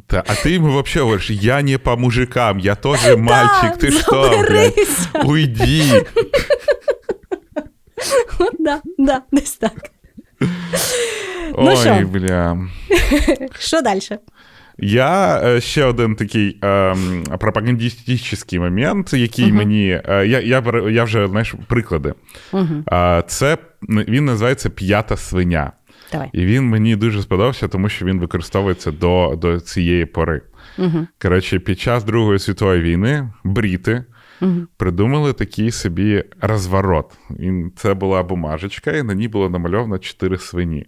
Та, а ти йому взагалі говориш, я не по мужикам, я теж мальчик, ти що, уйди. Да, да, десь так. Ой, бля. Що далі? Я е, ще один такий е, пропагандистичний момент, який uh-huh. мені. Е, я я, я вже знаєш, приклади. Uh-huh. Це він називається п'ята свиня. Давай. І він мені дуже сподобався, тому що він використовується до до цієї пори. Uh-huh. Коротше, під час Другої світової війни бріти придумали такий собі розворот. Це була бумажечка, і на ній було намальовано чотири свині.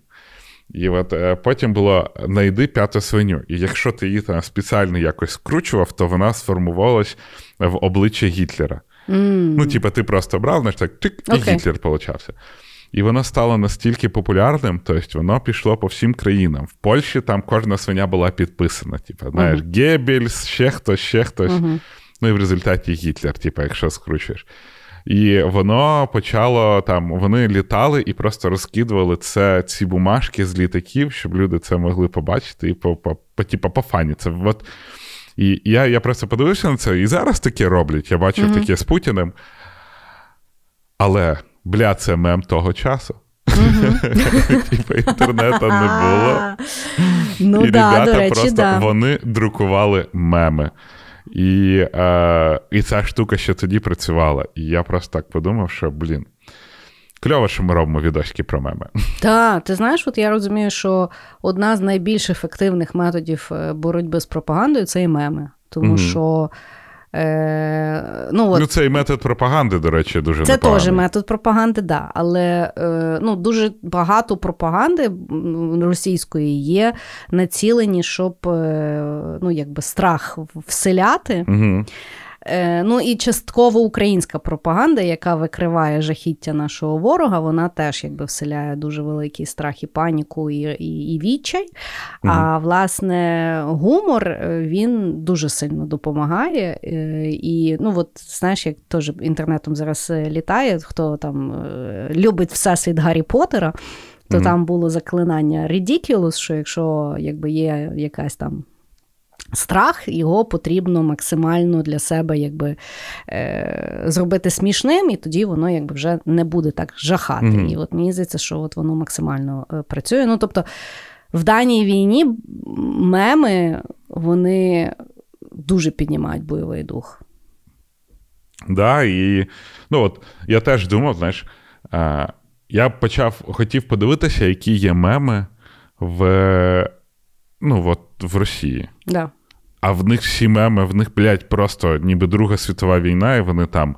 І от е, потім було знайди п'яту свиню. І якщо ти її там спеціально якось скручував, то вона сформувалась в обличчя Гітлера. Mm. Ну, типа, ти просто брав, знаєш, так тик, і okay. Гітлер получався. І воно стало настільки популярним, тобто воно пішло по всім країнам. В Польщі там кожна свиня була підписана. Типа, знаєш, uh-huh. Геббельс, ще хтось, ще хтось. Uh-huh. Ну і в результаті Гітлер, типа, якщо скручуєш. І воно почало там, вони літали і просто розкидували це ці бумажки з літаків, щоб люди це могли побачити і по, по, по, типу, пофаніться. От. І я я просто подивився на це, і зараз таке роблять. Я бачив mm-hmm. таке з Путіним. Але, бля, це мем того часу. [laughs] Типу інтернету не було. Ну, І ребята просто вони друкували меми. І е, і ця штука ще тоді працювала. І я просто так подумав, що, блін, кльово, що ми робимо відосики про меми. Так, ти знаєш, от я розумію, що одна з найбільш ефективних методів е, боротьби з пропагандою це і меми. Тому mm-hmm. що Е, ну, от, ну, Це і метод пропаганди, до речі, дуже Це непоганий. теж метод пропаганди, да. Але е, ну, дуже багато пропаганди російської є націлені, щоб е, ну, якби страх вселяти. Угу. Е, ну і частково українська пропаганда, яка викриває жахіття нашого ворога, вона теж якби вселяє дуже великий страх і паніку, і і, і відчай. Угу. А власне, гумор е, він дуже сильно допомагає. Е, і ну от знаєш, як теж інтернетом зараз літає, хто там любить всесвіт Гаррі Поттера, то Мгм. там було заклинання ridiculous, що якщо якби є якась там. Страх його потрібно максимально для себе якби, е, зробити смішним, і тоді воно якби вже не буде так жахати. Мгм. І от мені здається, що от воно максимально е, працює. Ну, тобто, в даній війні меми вони дуже піднімають бойовий дух. Да, і ну от я теж думав, знаєш, е, я почав хотів подивитися, які є меми в, ну, от, в Росії. Да. А в них всі меми, в них, блядь, просто ніби Друга світова війна, і вони там.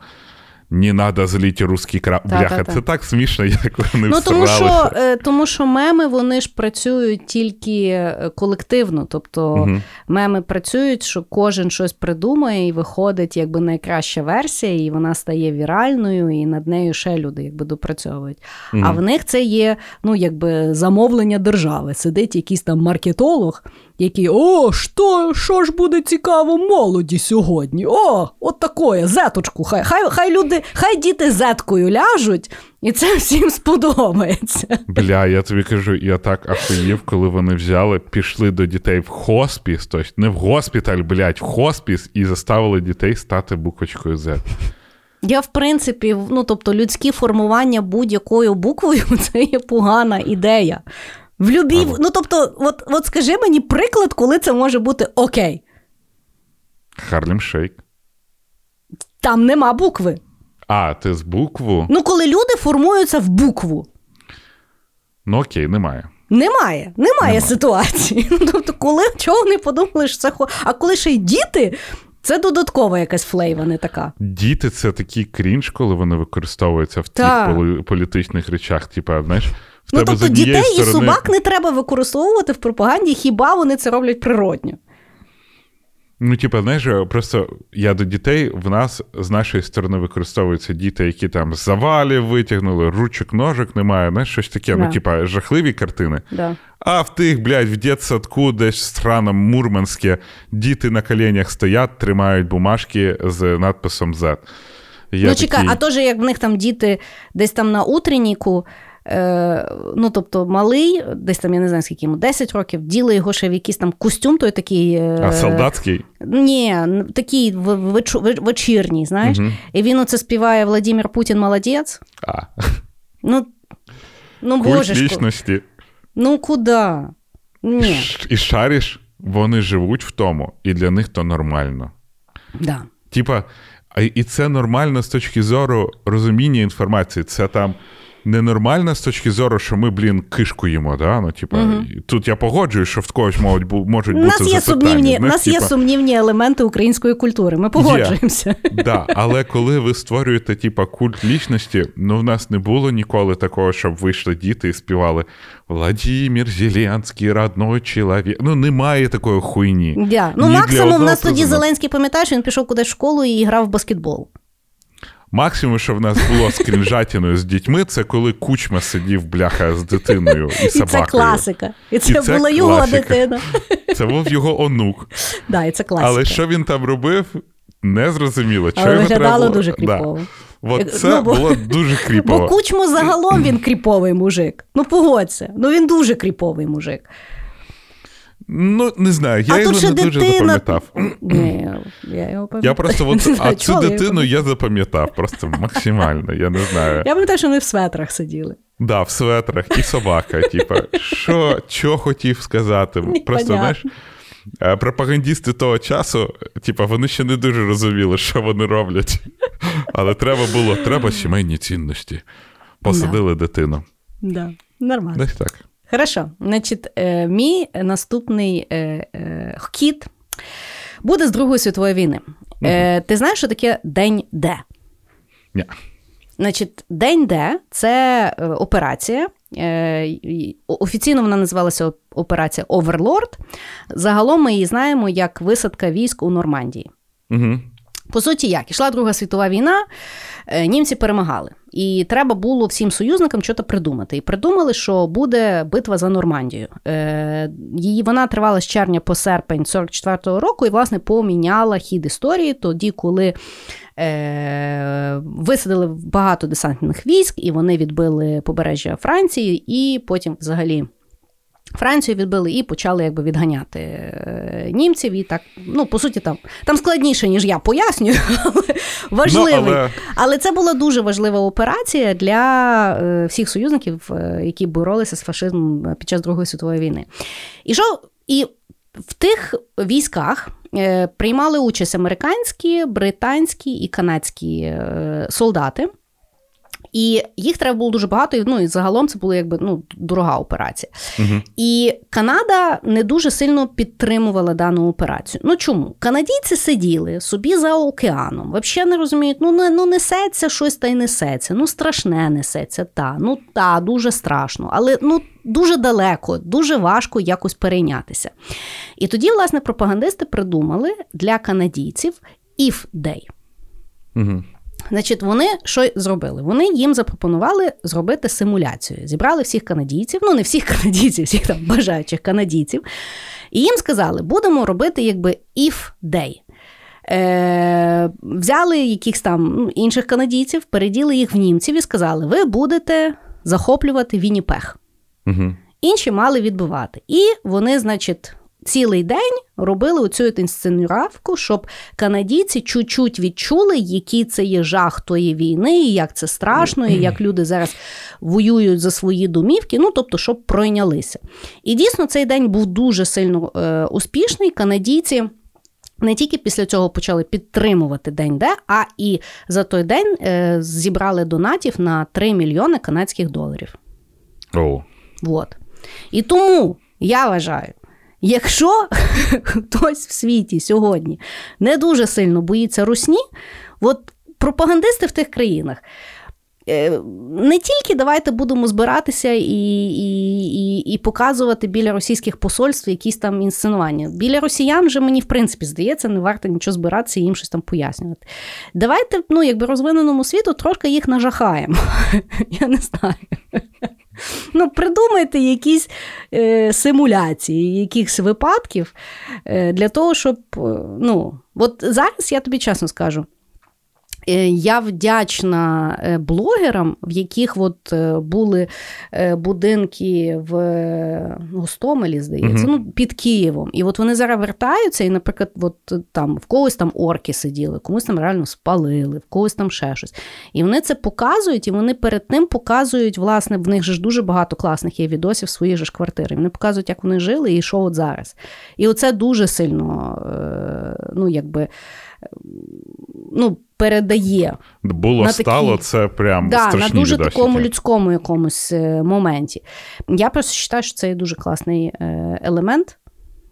Не надо зліти русський краб. Та, Бляха, та, та. це так смішно, [laughs] як вони Ну, тому що, е, тому що меми вони ж працюють тільки е, колективно. Тобто Мгм. меми працюють, що кожен щось придумає і виходить якби найкраща версія, і вона стає віральною, і над нею ще люди якби допрацьовують. А в них це є ну, якби замовлення держави. Сидить якийсь там маркетолог, який о, що, що ж буде цікаво молоді сьогодні? О, от такое, зеточку. Хай, хай, хай люди, хай діти зеткою ляжуть, і це всім сподобається. Бля, я тобі кажу, я так ахуїв, коли вони взяли, пішли до дітей в хоспіс, тобто не в госпіталь, блядь, в хоспіс, і заставили дітей стати буквочкою Z. Я, в принципі, ну тобто людське формування будь-якою буквою це є погана ідея. В любій, Ага. ну тобто, от, от скажи мені приклад, коли це може бути окей. Harlem Shake. Там нема букви. А, ти з букву? Ну, коли люди формуються в букву. Ну окей, немає. Немає, немає ситуації. [laughs] Ну, тобто, коли чого вони подумали, що це хо. А коли ще й діти, це додаткова якась флейва, не така. Діти це такий крінж, коли вони використовуються в тих полі- політичних речах. Типа, знаєш, Ну, тобто дітей і собак не треба використовувати в пропаганді, хіба вони це роблять природньо. Ну, типа, знаєш, просто я до дітей в нас з нашої сторони використовуються діти, які там з завалів витягнули, ручок, ножок немає, знаєш, щось таке, Да. ну, типа, жахливі картини. Да. А в тих, блядь, в дитсадку десь в странам Мурманське діти на коленях стоять, тримають бумажки з надписом Z. Я ну, чекай, такий, а то же, як в них там діти десь там на утренніку, е, ну, тобто малий, десь там, я не знаю, скільки йому, 10 років, діли його ще в якийсь там костюм, той такий. е, а солдатський? Ні, такий вечірній, знаєш. Мгм. І він оце співає Владимир Путін молодець. А, Ну, ну боже лічності. ну куди? Ні. І шариш, вони живуть в тому, і для них то нормально. Да. Типа, і це нормально з точки зору розуміння інформації. Це там ненормально з точки зору, що ми, блін, кишку їмо. Да? Ну, типа, і Тут я погоджуюсь, що в когось можуть, можуть У бути нас є запитання. сумнівні, у нас є сумнівні елементи української культури. Ми погоджуємося. Да, але коли ви створюєте типа культ лічності, ну в нас не було ніколи такого, щоб вийшли діти і співали Владимир Зеленський, родной чоловік. Ну немає такої хуйні. Да. Ну, Ні максимум, в нас тоді. Зеленський, пам'ятаєш, він пішов кудись в школу і грав в баскетбол. Максимум, що в нас було з крінжатіною з дітьми, це коли кучма сидів бляха з дитиною і І це класика. І це, це була його класика. дитина. Це був його онук. Да, і це класика. Але що він там робив, не зрозуміло. Але виглядало треба було- дуже Да. кріпово. От це ну, бо- було дуже [laughs] Бо кріпово. кучмо загалом він кріповий мужик. Ну погодься. Ну він дуже кріповий мужик. Ну, не знаю, я а його не дуже дитина. запам'ятав. Ні, я його пам'ятаю. Я просто от, Не [laughs] а цю чого я дитину я запам'ятав просто максимально, я не знаю. Я пам'ятаю, що вони в светрах сиділи. Да, в светрах і собака. Типа, що, що хотів сказати? Просто Непонятно. знаєш, е, пропагандісти того часу, типа, вони ще не дуже розуміли, що вони роблять. Але треба було, треба сімейні цінності. Посадили дитину. Да. Нормально. Десь так. Хорошо. Значить, е, мій наступний е, е, кіт буде з Другої світової війни. Е, ти знаєш, що таке День Д? Ні. Значить, День Д це операція. Офіційно вона називалася операція Оверлорд. Загалом ми її знаємо як висадка військ у Нормандії. Угу. По суті, як ішла Друга світова війна, е, німці перемагали. І треба було всім союзникам щось придумати. І придумали, що буде битва за Нормандію. Е, її вона тривала з червня по серпень 44-го року, і, власне, поміняла хід історії тоді, коли е, висадили багато десантних військ, і вони відбили побережжя Франції, і потім взагалі. Францію відбили і почали якби відганяти е, німців. І так, ну, по суті, там там складніше, ніж я пояснюю, [laughs] але важливий. Ну, але... але це була дуже важлива операція для е, всіх союзників, е, які боролися з фашизмом під час Другої світової війни. І що і в тих військах приймали участь американські, британські і канадські солдати. І їх треба було дуже багато, і ну і загалом це була якби ну, дорога операція. Угу. І Канада не дуже сильно підтримувала дану операцію. Ну чому? Канадійці сиділи собі за океаном, взагалі не розуміють, ну не ну несеться щось та й несеться, ну страшне несеться, та, ну та, дуже страшно, але ну дуже далеко, дуже важко якось перейнятися. І тоді, власне, пропагандисти придумали для канадійців if day. Угу. Значить, вони що зробили? Вони їм запропонували зробити симуляцію. Зібрали всіх канадійців, ну не всіх канадійців, всіх там бажаючих канадійців. І їм сказали, будемо робити якби if day. Е, Взяли якихось там ну, інших канадійців, переділи їх в німців і сказали: ви будете захоплювати Вінніпех. Угу. Інші мали відбивати. І вони, значить, цілий день робили оцю інсценюравку, щоб канадійці чуть-чуть відчули, який це є жах тої війни, і як це страшно, і як люди зараз воюють за свої домівки. Ну тобто, щоб пройнялися. І дійсно цей день був дуже сильно е, успішний. Канадійці. Не тільки після цього почали підтримувати День Д, а і за той день е, зібрали донатів на 3 мільйони канадських доларів. Oh. Вот. І тому я вважаю, Якщо [laughs] хтось в світі сьогодні не дуже сильно боїться русні, от пропагандисти в тих країнах. Е, не тільки давайте будемо збиратися і і, і, і показувати біля російських посольств якісь там інсценування. Біля росіян вже мені, в принципі, здається, не варто нічого збиратися і їм щось там пояснювати. Давайте, ну, якби розвиненому світу трошки їх нажахаємо. [laughs] Я не знаю. Ну, придумайте якісь е, симуляції, якихось випадків е, для того, щоб. Е, ну, От зараз я тобі чесно скажу. Е, я вдячна е, блогерам, в яких от е, були будинки в Гостомелі, здається, mm-hmm. ну, під Києвом. І от вони зараз вертаються, і, наприклад, от там в когось там орки сиділи, комусь там реально спалили, в когось там ще щось. І вони це показують, і вони перед тим показують, власне, в них ж дуже багато класних є відосів своїх же ж квартири. Вони показують, як вони жили і що от зараз. І оце дуже сильно, ну, якби ну, передає. Було на стало такі, це прям да, страшні на дуже відосики. такому людському якомусь е, моменті. Я просто вважаю, що це є дуже класний е, елемент,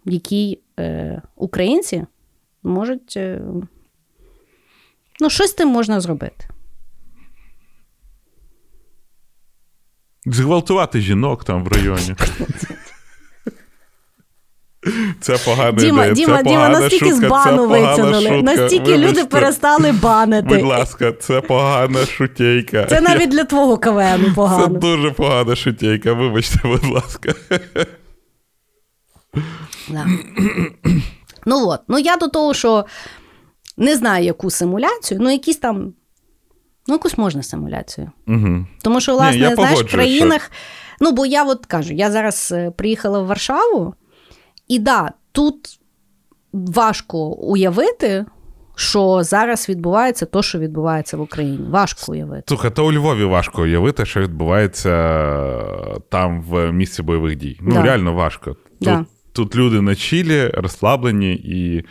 який е, українці можуть. Ну, щось з тим можна зробити. Зґвалтувати жінок там в районі. [laughs] Це погана Діма, ідея. Діма, це Діма, настільки з бану витягнули. Настільки Вибачте. люди перестали банити. Будь ласка, це погана шутейка. Це навіть для твого КВН погано. Це дуже погана шутейка, вибачте, будь ласка. Да. Ну от, ну я до того, що не знаю, яку симуляцію, ну якісь там. Ну, якусь можна симуляцію. Угу. Тому що, власне, Ні, знаєш, в країнах. Що... Ну, бо я от кажу, я зараз е, приїхала в Варшаву. І да, тут важко уявити. Що зараз відбувається то, що відбувається в Україні. Важко уявити. Слухай, то у Львові важко уявити, що відбувається там в місці бойових дій. Ну, да. реально важко. Тут да. тут люди на чілі, розслаблені, і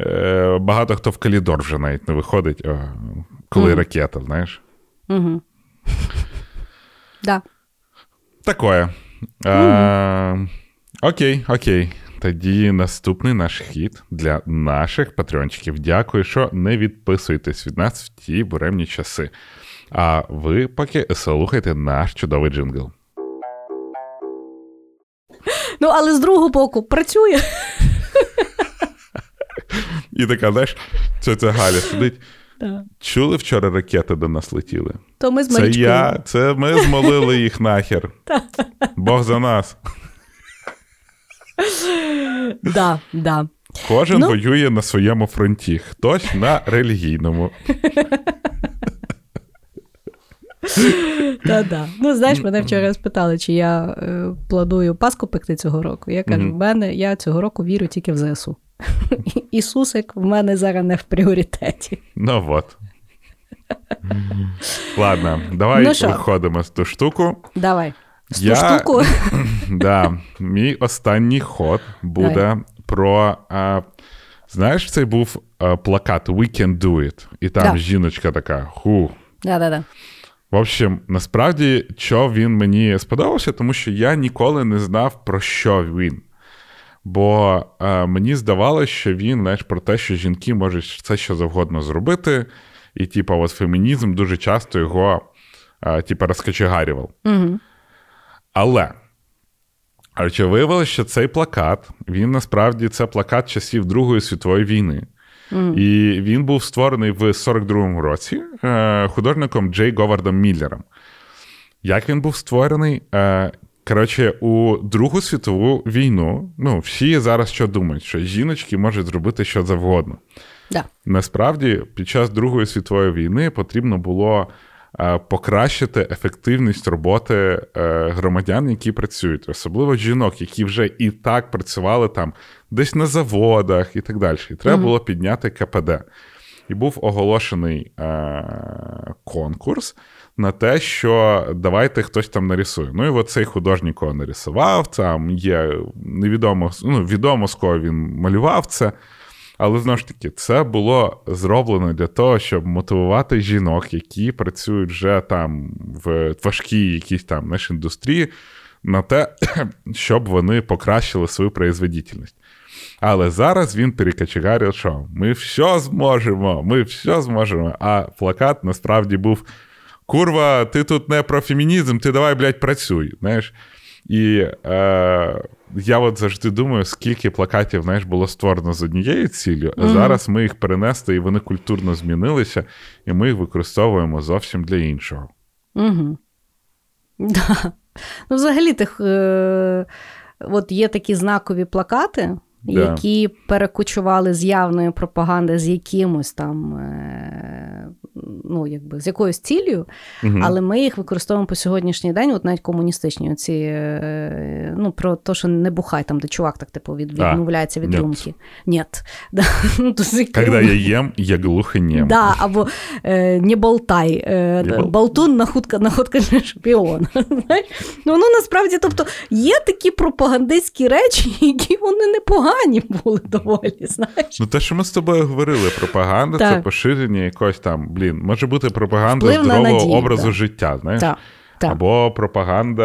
е, багато хто в калідор вже навіть не виходить, о, коли mm. ракета, знаєш. Угу. [laughs] Да. Такое. Mm. Окей, окей. Тоді наступний наш хід для наших патреончиків. Дякую, що не відписуєтесь від нас в ті буремні часи. А ви поки слухайте наш чудовий джингл. Ну, але з другого боку, працює. І така, знаєш, це Галя сидить. Да. Чули вчора ракети до нас летіли? То ми з Це я, це ми змолили їх нахер. Бог за нас. Да, да. Кожен Ну. воює на своєму фронті, хтось на релігійному. Да, да. Ну, знаєш, мене вчора спитали, чи я е, планую Пасху пекти цього року. Я кажу, в мене я цього року вірю тільки в ЗСУ. Ісусик в мене зараз не в пріоритеті. Ну от. Ладно, давай Ну виходимо з ту штуку. Давай. Я- штуку. [clears throat] Да, мій останній ход буде Давай. про. А, знаєш, цей був а, плакат We can do it. І там Да. жіночка така. Ху. Да-да-да. В общем, насправді, що він мені сподобався, тому що я ніколи не знав, про що він. Бо е, мені здавалося, що він, знаєш, про те, що жінки можуть все що завгодно зробити, і, типу, от фемінізм дуже часто його, е, типу, розкачегарював. Угу. Але а виявилося, що цей плакат, він насправді це плакат часів Другої світової війни. І він був створений в 42-му році е, художником Джей Говардом Міллером. Як він був створений? Е, коротше, у Другу світову війну, ну, всі зараз що думають, що жіночки можуть зробити що завгодно. Да. Насправді, під час Другої світової війни потрібно було покращити ефективність роботи е, громадян, які працюють, особливо жінок, які вже і так працювали там десь на заводах і так далі. І треба було підняти КПД. І був оголошений е- конкурс на те, що давайте хтось там нарисує. Ну і от цей художник кого нарисував, там є невідомо, ну, відомо, з кого він малював це. Але знову ж таки, це було зроблено для того, щоб мотивувати жінок, які працюють вже там в важкій якійсь там знаєш, індустрії, на те, [clears throat] щоб вони покращили свою производительність. Але зараз він перекачегарив, що ми все зможемо, ми все зможемо. А плакат насправді був: Курва, ти тут не про фемінізм, ти давай, блядь, працюй. Знаєш? І е, я от завжди думаю, скільки плакатів знаєш, було створено з однією ціллю, а зараз ми їх перенесли, і вони культурно змінилися, і ми їх використовуємо зовсім для іншого. Угу. Да. Ну, взагалі, тих, е, от є такі знакові плакати, Да. які перекочували з явної пропаганди з якимось там, е, ну, якби, з якоюсь цілею, Мгм. але ми їх використовуємо по сьогоднішній день, от навіть комуністичні, оці, е, ну, про те, що не бухай, там, де чувак так типу від, відмовляється від рюмки. Ні. [laughs] Ну, Когда я ем, я глухонем. Да, або е, не болтай, е, болтун находка, находка шпіон. [laughs] Ну, воно насправді, тобто, є такі пропагандистські речі, які вони непогані були доволі. Знаєш? Ну, те, що ми з тобою говорили, пропаганда це поширення якогось там, блін, може бути пропаганда Вплив здорового надію, образу так. життя, знаєш? Так, так, Або пропаганда,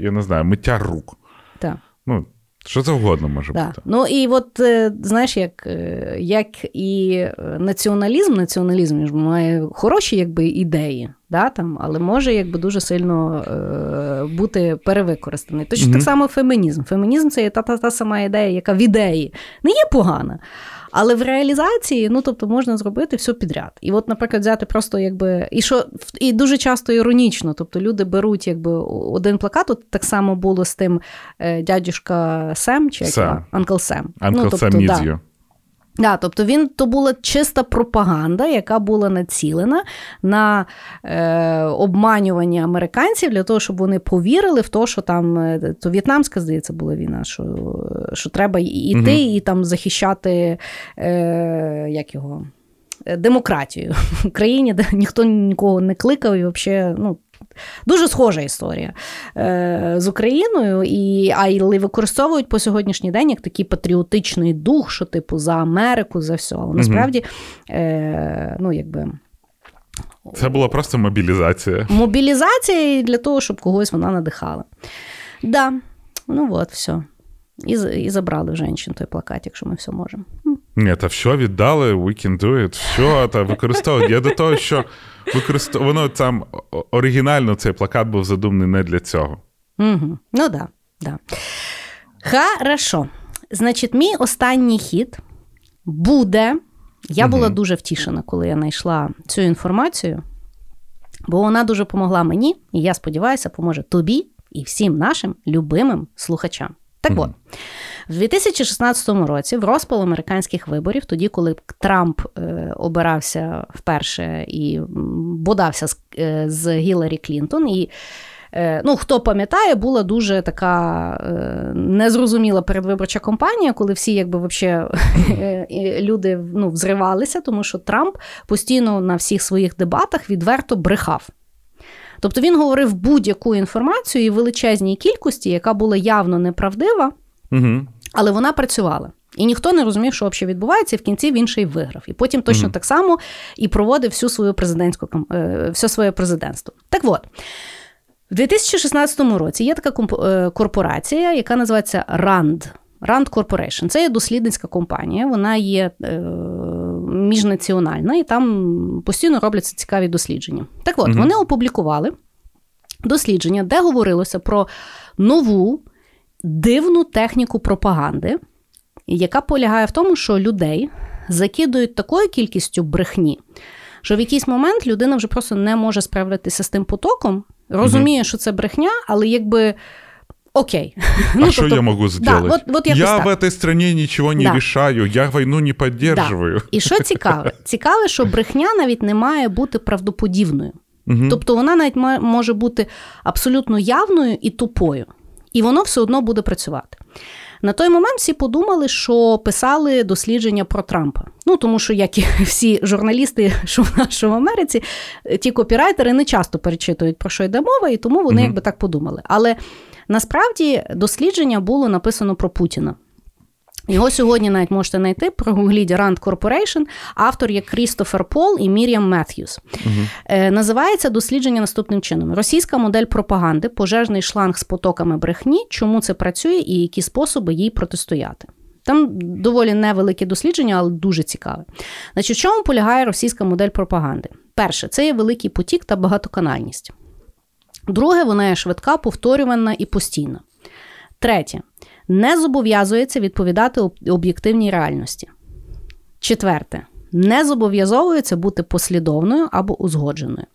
я не знаю, миття рук. так. Ну, що завгодно може Да. бути. Ну і от е, знаєш, як, е, як і е, націоналізм, націоналізм ж має хороші якби, ідеї, да, там, але може якби, дуже сильно е, бути перевикористаний. Точно Мгм. так само фемінізм. Фемінізм це та, та, та сама ідея, яка в ідеї не є погана. Але в реалізації, ну тобто, можна зробити все підряд. І от, наприклад, взяти просто якби. І що і дуже часто іронічно, тобто люди беруть якби один плакат, от так само було з тим е, дядюшка Сем, чи як Сем. Анкл Сем. Ну, Sam да. тобто він то була чиста пропаганда, яка була націлена на е, обманювання американців для того, щоб вони повірили в те, що там е, то в'єтнамська, здається, була війна, що, що треба іти Мгм. і там захищати е, як його. е, Демократію [laughs] в Україні, де ніхто нікого не кликав, і взагалі, ну, дуже схожа історія е, з Україною, і, а й використовують по сьогоднішній день як такий патріотичний дух, що типу за Америку, за все. Але насправді, е, ну, якби. Це була просто мобілізація. Мобілізація для того, щоб когось вона надихала. Да, ну от, все. І, і забрали в жінчин той плакат, якщо ми все можемо. Ні, та все віддали, we can do it, все, та використовують. Я до того, що використов... воно там оригінально цей плакат був задуманий не для цього. Угу. Ну да, да. Хорошо. Значить, мій останній хід буде. Я була дуже втішена, коли я знайшла цю інформацію, бо вона дуже допомогла мені, і я сподіваюся, поможе тобі і всім нашим любимим слухачам. Так от, в 2016 році, в розпал американських виборів, тоді, коли Трамп е, обирався вперше і бодався з, е, з Гіларі Клінтон, і Е, ну, хто пам'ятає, була дуже така е, незрозуміла передвиборча кампанія, коли всі, якби вообще [laughs] люди ну, взривалися, тому що Трамп постійно на всіх своїх дебатах відверто брехав. Тобто він говорив будь-яку інформацію і величезній кількості, яка була явно неправдива, угу. Але вона працювала. І ніхто не розумів, що взагалі відбувається, і в кінці він ще й виграв. І потім точно mm-hmm. так само і проводив всю свою президентську е, все своє президентство. Так от. В 2016 році є така е, корпорація, яка називається RAND. RAND Corporation. Це є дослідницька компанія, вона є е, міжнаціональна і там постійно робляться цікаві дослідження. Так от, угу. вони опублікували дослідження, де говорилося про нову дивну техніку пропаганди, яка полягає в тому, що людей закидують такою кількістю брехні, що в якийсь момент людина вже просто не може справитися з тим потоком розуміє, що це брехня, але якби. Окей. А [laughs] ну, что тобто, я могу сделать? Да, вот, вот я в этой стране нічого не да. я війну не підтримую. Да. І що цікаве? [laughs] Цікаве, що брехня навіть не має бути правдоподібною. Угу. Тобто вона навіть може бути абсолютно явною і тупою. І воно все одно буде працювати. На той момент всі подумали, що писали дослідження про Трампа. Ну тому що, як і [laughs] всі журналісти, що в нашому Америці, ті копірайтери не часто перечитують про що йде мова, і тому вони угу. якби так подумали. Але насправді дослідження було написано про Путіна. Його сьогодні навіть можете знайти прогугліть Rand Corporation, автор є Крістофер Пол і Мір'ям Меттьюс. Угу. Е, Називається дослідження наступним чином: російська модель пропаганди, пожежний шланг з потоками брехні, чому це працює і які способи їй протистояти. Там доволі невелике дослідження, але дуже цікаве. Значить, в чому полягає російська модель пропаганди? Перше, це є великий потік та багатоканальність. Друге, вона є швидка, повторювана і постійна. Третє не зобов'язується відповідати об'єктивній реальності. Четверте, не зобов'язовується бути послідовною або узгодженою.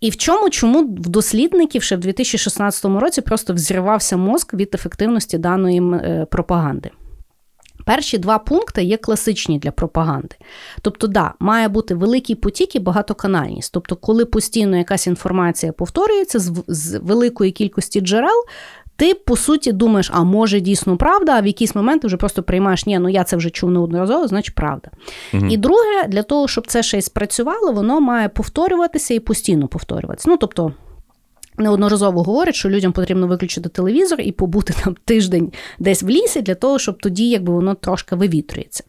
І в чому чому в дослідників ще в 2016 році просто взірвався мозк від ефективності даної е, пропаганди? Перші два пункти є класичні для пропаганди. Тобто, да, має бути великий потік і багатоканальність. Тобто, коли постійно якась інформація повторюється з, з великої кількості джерел, ти по суті думаєш, а може дійсно правда, а в якийсь момент ти вже просто приймаєш, ні, ну я це вже чув неодноразово, значить правда. Угу. І друге, для того, щоб це ще й спрацювало, воно має повторюватися і постійно повторюватися. Ну, тобто. Неодноразово говорять, що людям потрібно виключити телевізор і побути там тиждень десь в лісі для того, щоб тоді якби воно трошки вивітрюється.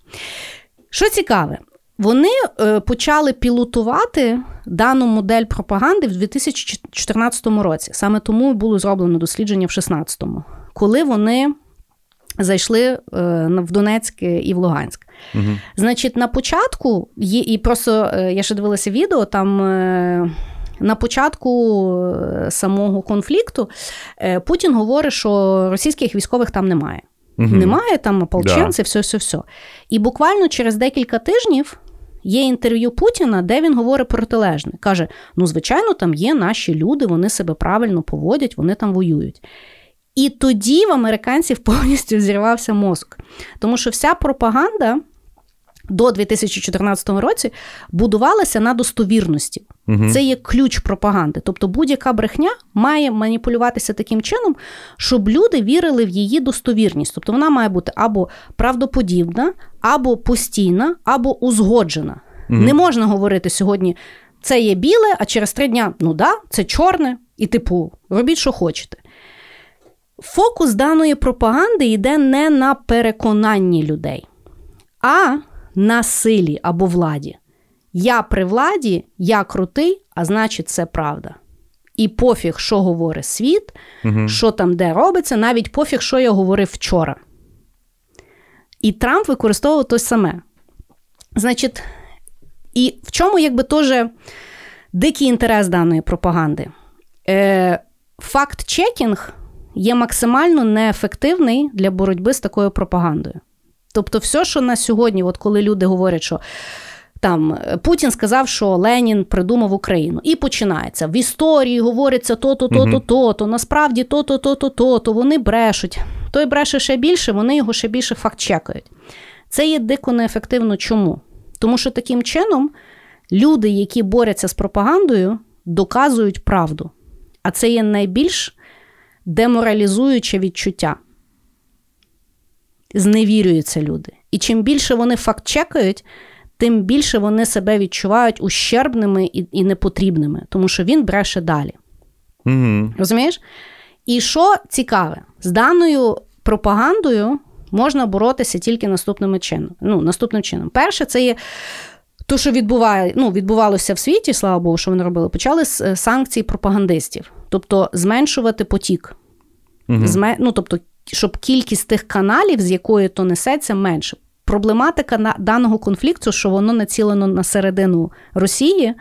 Що цікаве, вони е, почали пілотувати дану модель пропаганди в 2014 році. Саме тому було зроблено дослідження в 2016, коли вони зайшли е, в Донецьк і в Луганськ. Угу. Значить, на початку і просто е, я ще дивилася відео там. На початку самого конфлікту Путін говорить, що російських військових там немає. Угу. Немає там ополченці, да. все, все, все. І буквально через декілька тижнів Є інтерв'ю Путіна, де він говорить протилежне. Каже: ну, звичайно, там є наші люди, вони себе правильно поводять, вони там воюють. І тоді в американців [laughs] повністю зірвався мозок. Тому що вся пропаганда до 2014 році будувалася на достовірності. Угу. Це є ключ пропаганди. Тобто будь-яка брехня має маніпулюватися таким чином, щоб люди вірили в її достовірність. Тобто вона має бути або правдоподібна, або постійна, або узгоджена. Угу. Не можна говорити сьогодні. Це є біле, а через три дня ну да, це чорне, і типу, робіть, що хочете. Фокус даної пропаганди йде не на переконанні людей, а на силі або владі. Я при владі, я крутий, а значить, це правда. І пофіг, що говорить світ, угу. що там де робиться, навіть пофіг, що я говорив вчора. І Трамп використовував те саме. Значить, і в чому якби теж дикий інтерес даної пропаганди? Е, Факт-чекінг є максимально неефективний для боротьби з такою пропагандою. Тобто, все, що на сьогодні, от коли люди говорять, що там Путін сказав, що Ленін придумав Україну. І починається. В історії говориться то-то, то-то, то-то, насправді то-то, то-то, то-то. Вони брешуть. Той бреше ще більше, вони його ще більше факт-чекають. Це є дико неефективно. Чому? Тому що таким чином люди, які борються з пропагандою, доказують правду. А це є найбільш деморалізуюче відчуття. Зневірюються люди. І чим більше вони факт-чекають, тим більше вони себе відчувають ущербними і і непотрібними, тому що він бреше далі. Угу. Розумієш? І що цікаве, з даною пропагандою можна боротися тільки наступним чином. Ну, наступним чином. Перше, це є. То, що відбуває, ну, відбувалося в світі, слава Богу, що вони робили, почали з е, санкцій пропагандистів, тобто зменшувати потік. Угу. Зме... Ну, тобто, щоб кількість тих каналів, з якої то несеться, менше. Проблематика даного конфлікту, що воно націлено на середину Росії,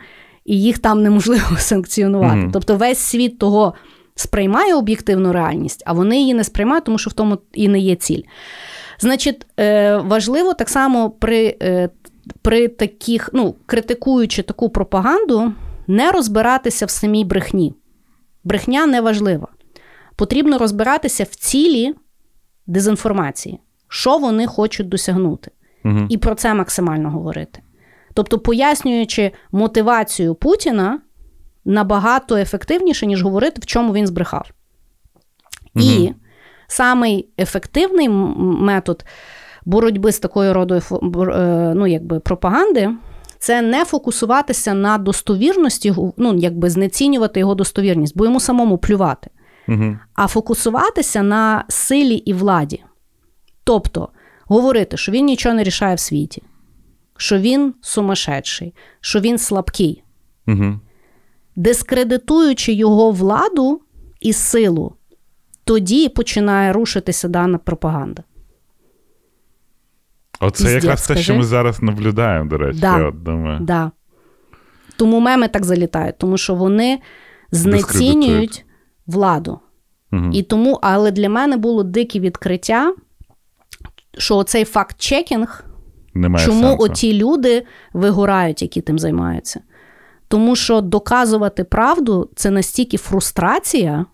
і їх там неможливо [laughs] санкціонувати. Угу. Тобто, весь світ того сприймає об'єктивну реальність, а вони її не сприймають, тому що в тому і не є ціль. Значить, е, важливо так само при е, при таких, ну, критикуючи таку пропаганду, не розбиратися в самій брехні. Брехня не важлива. Потрібно розбиратися в цілі дезінформації, що вони хочуть досягнути. Угу. І про це максимально говорити. Тобто, пояснюючи мотивацію Путіна набагато ефективніше, ніж говорити, в чому він збрехав. Угу. І самий ефективний метод боротьби з такою родою ну, якби, пропаганди. Це не фокусуватися на достовірності, ну якби знецінювати його достовірність, бо йому самому плювати, угу. а фокусуватися на силі і владі. Тобто говорити, що він нічого не рішає в світі, що він сумасшедший, що він слабкий, угу. дискредитуючи його владу і силу, тоді починає рушитися дана пропаганда. Оце Піздець, якраз те, що ми зараз наблюдаємо, до речі, Да. я от думаю. Да. Тому меми так залітають, тому що вони знецінюють. Владу. Угу. І тому, але для мене було дике відкриття, що оцей факт-чекінг, Немає чому сенсу. оті люди вигорають, які тим займаються. Тому що доказувати правду це настільки фрустрація.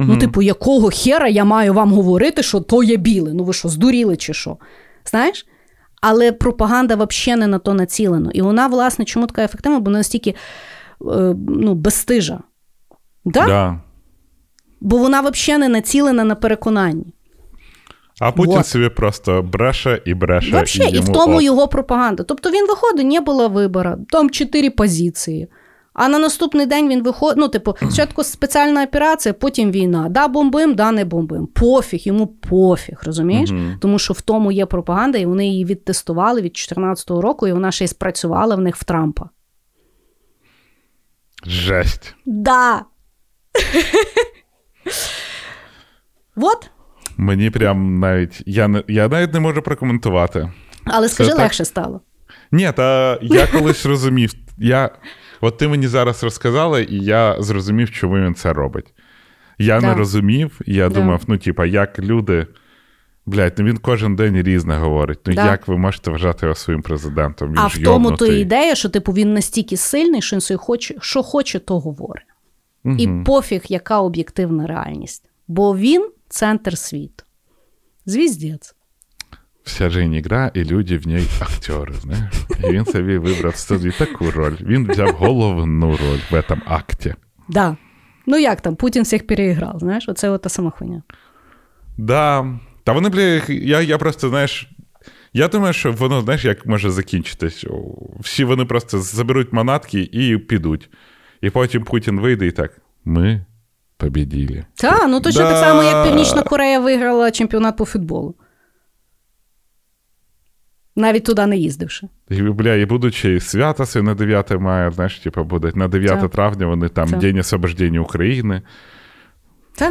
Ну, типу, якого хера я маю вам говорити, що то є біле? Ну ви що, здуріли чи що? Знаєш? Але пропаганда взагалі не на то націлена. І вона, власне, чому така ефективна? Бо вона настільки е, ну, безстижа. Да? Да. Бо вона взагалі не націлена на переконанні. А Путін Вот. собі просто бреше і бреше. Вообще, і, йому в тому його пропаганда. Тобто він виходить, не було вибору, там чотири позиції. А на наступний день він виходить. Ну, типу, спочатку спеціальна операція, потім війна. Да, бомбим, да, не бомбим. Пофіг, йому пофіг, розумієш? Мгм. Тому що в тому є пропаганда, і вони її відтестували від 2014 року, і вона ще й спрацювала в них в Трампа. Жесть. Да. Вот. Мені прям навіть. Я, не, я навіть не можу прокоментувати. Але скажи, так. легше стало. Ні, та я колись розумів. Я, От ти мені зараз розказала, і я зрозумів, чому він це робить. Я Да. не розумів, і я Да. думав, ну, типа, як люди. Блядь, ну він кожен день різне говорить. Ну Да. як ви можете вважати його своїм президентом? Він А в тому то йобнутий. ідея, що типу він настільки сильний, що він собі хоче, що хоче, то говорить. І пофіг, яка об'єктивна реальність. Бо він центр світу. Звіздець. Вся жизнь гра, і люди в ній актери, знаєш. І він собі вибрав собі таку роль. Він взяв головну роль в этом акті. Да. Ну як там, Путін всіх переіграв, знаєш, оце от та сама хуйня. Да. Та вони, бля, я, я просто, знаєш. Я думаю, що воно, знаєш, як може закінчитись. Всі вони просто заберуть манатки і підуть. І потім Путін вийде і так. Ми побіділи. Та, ну точно Да. так само, як Північна Корея виграла чемпіонат по футболу. Навіть туди не їздивши. І, бля, і будучи свята своє на 9 мая, знаєш, типу, буде на 9 Так. травня вони там Так. День освобождення України. Та.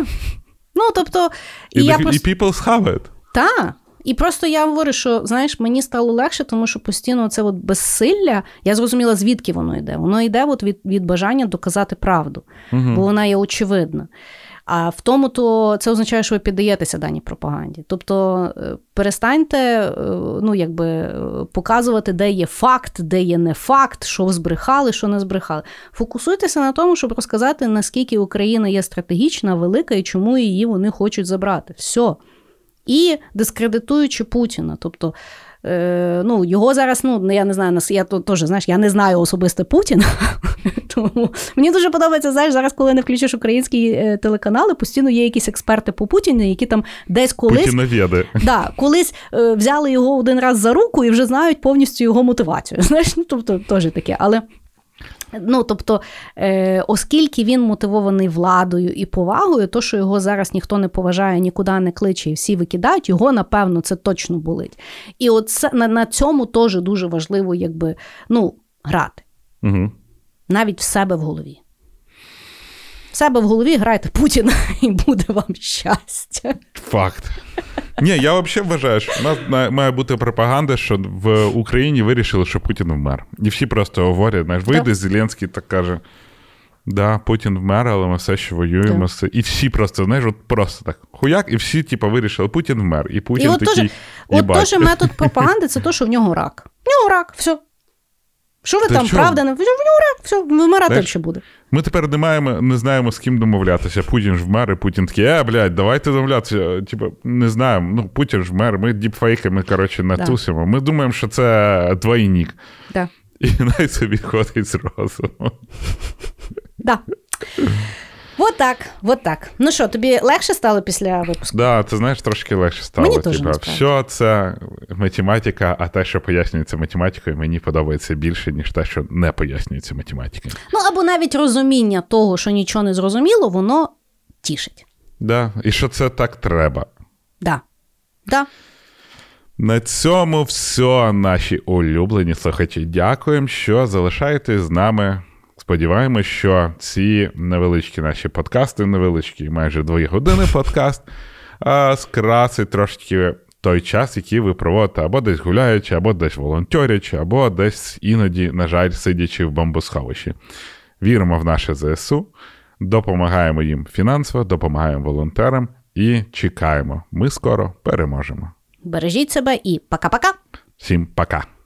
Ну, тобто, і, І, я і, просто... people have it. Та. І просто я говорю, що знаєш, мені стало легше, тому що постійно це от безсилля. Я зрозуміла, звідки воно йде. Воно йде от від, від бажання доказати правду, Угу. бо вона є очевидна. А в тому, то це означає, що ви піддаєтеся даній пропаганді. Тобто е, перестаньте е, ну, якби, е, показувати, де є факт, де є не факт, що збрехали, що не збрехали. Фокусуйтеся на тому, щоб розказати, наскільки Україна є стратегічна, велика і чому її вони хочуть забрати. Все. І дискредитуючи Путіна. Тобто, е, ну, його зараз, ну, я не знаю, я теж, знаєш, я не знаю особисто Путіна. [laughs] Тому мені дуже подобається, знаєш, зараз, коли не включиш українські е, телеканали, постійно є якісь експерти по Путіну, які там десь колись [laughs] да, колись е, взяли його один раз за руку і вже знають повністю його мотивацію. [laughs] Знаєш, ну тобто теж таке. Але Ну, тобто, е, оскільки він мотивований владою і повагою, то, що його зараз ніхто не поважає, нікуди не кличе, і всі викидають, його, напевно, це точно болить. І от на, на цьому теж дуже важливо, якби, ну, грати. Угу. Навіть в себе в голові. В себе в голові грайте Путіна, [laughs] і буде вам щастя. Факт. Ні, я взагалі вважаю, що у нас має бути пропаганда, що в Україні вирішили, що Путін вмер. І всі просто говорять, знаєш, вийде Зеленський так каже. Да, Путін вмер, але ми все ще воюємо. Все. І всі просто, знаєш, от просто так. Хуяк, і всі, типу, вирішили, Путін вмер. І Путін і от такий. От теж метод пропаганди це то, що в нього рак. В нього рак, все. Що ви Та там, правда? В нього рак, все, вмирати ще буде. Ми тепер не маємо, не знаємо, з ким домовлятися. Путін ж вмер, і Путін такий, е, блядь, давайте домовлятися. Типу, не знаємо. Ну, Путін ж вмер, ми діпфейками, коротше, натусимо. Да. Ми думаємо, що це двойник. Да. І навіть собі ходить з розуму. Да. Вот так, вот так. Ну що, тобі легше стало після випуску? Да, ти знаєш, трошки легше стало. Мені теж Все це математика, а те, що пояснюється математикою, мені подобається більше, ніж те, що не пояснюється математикою. Ну або навіть розуміння того, що нічого не зрозуміло, воно тішить. Да, І що це так треба. Да. Да. На цьому все, наші улюблені слухачі. Дякуємо, що залишаєтесь з нами Сподіваємось, що ці невеличкі наші подкасти, невеличкі, майже дві години подкаст, скрасить трошки той час, який ви проводите або десь гуляючи, або десь волонтерячи, або десь іноді, на жаль, сидячи в бомбосховищі. Віримо в наше ЗСУ, допомагаємо їм фінансово, допомагаємо волонтерам і чекаємо. Ми скоро переможемо. Бережіть себе і пока-пока. Всім пока.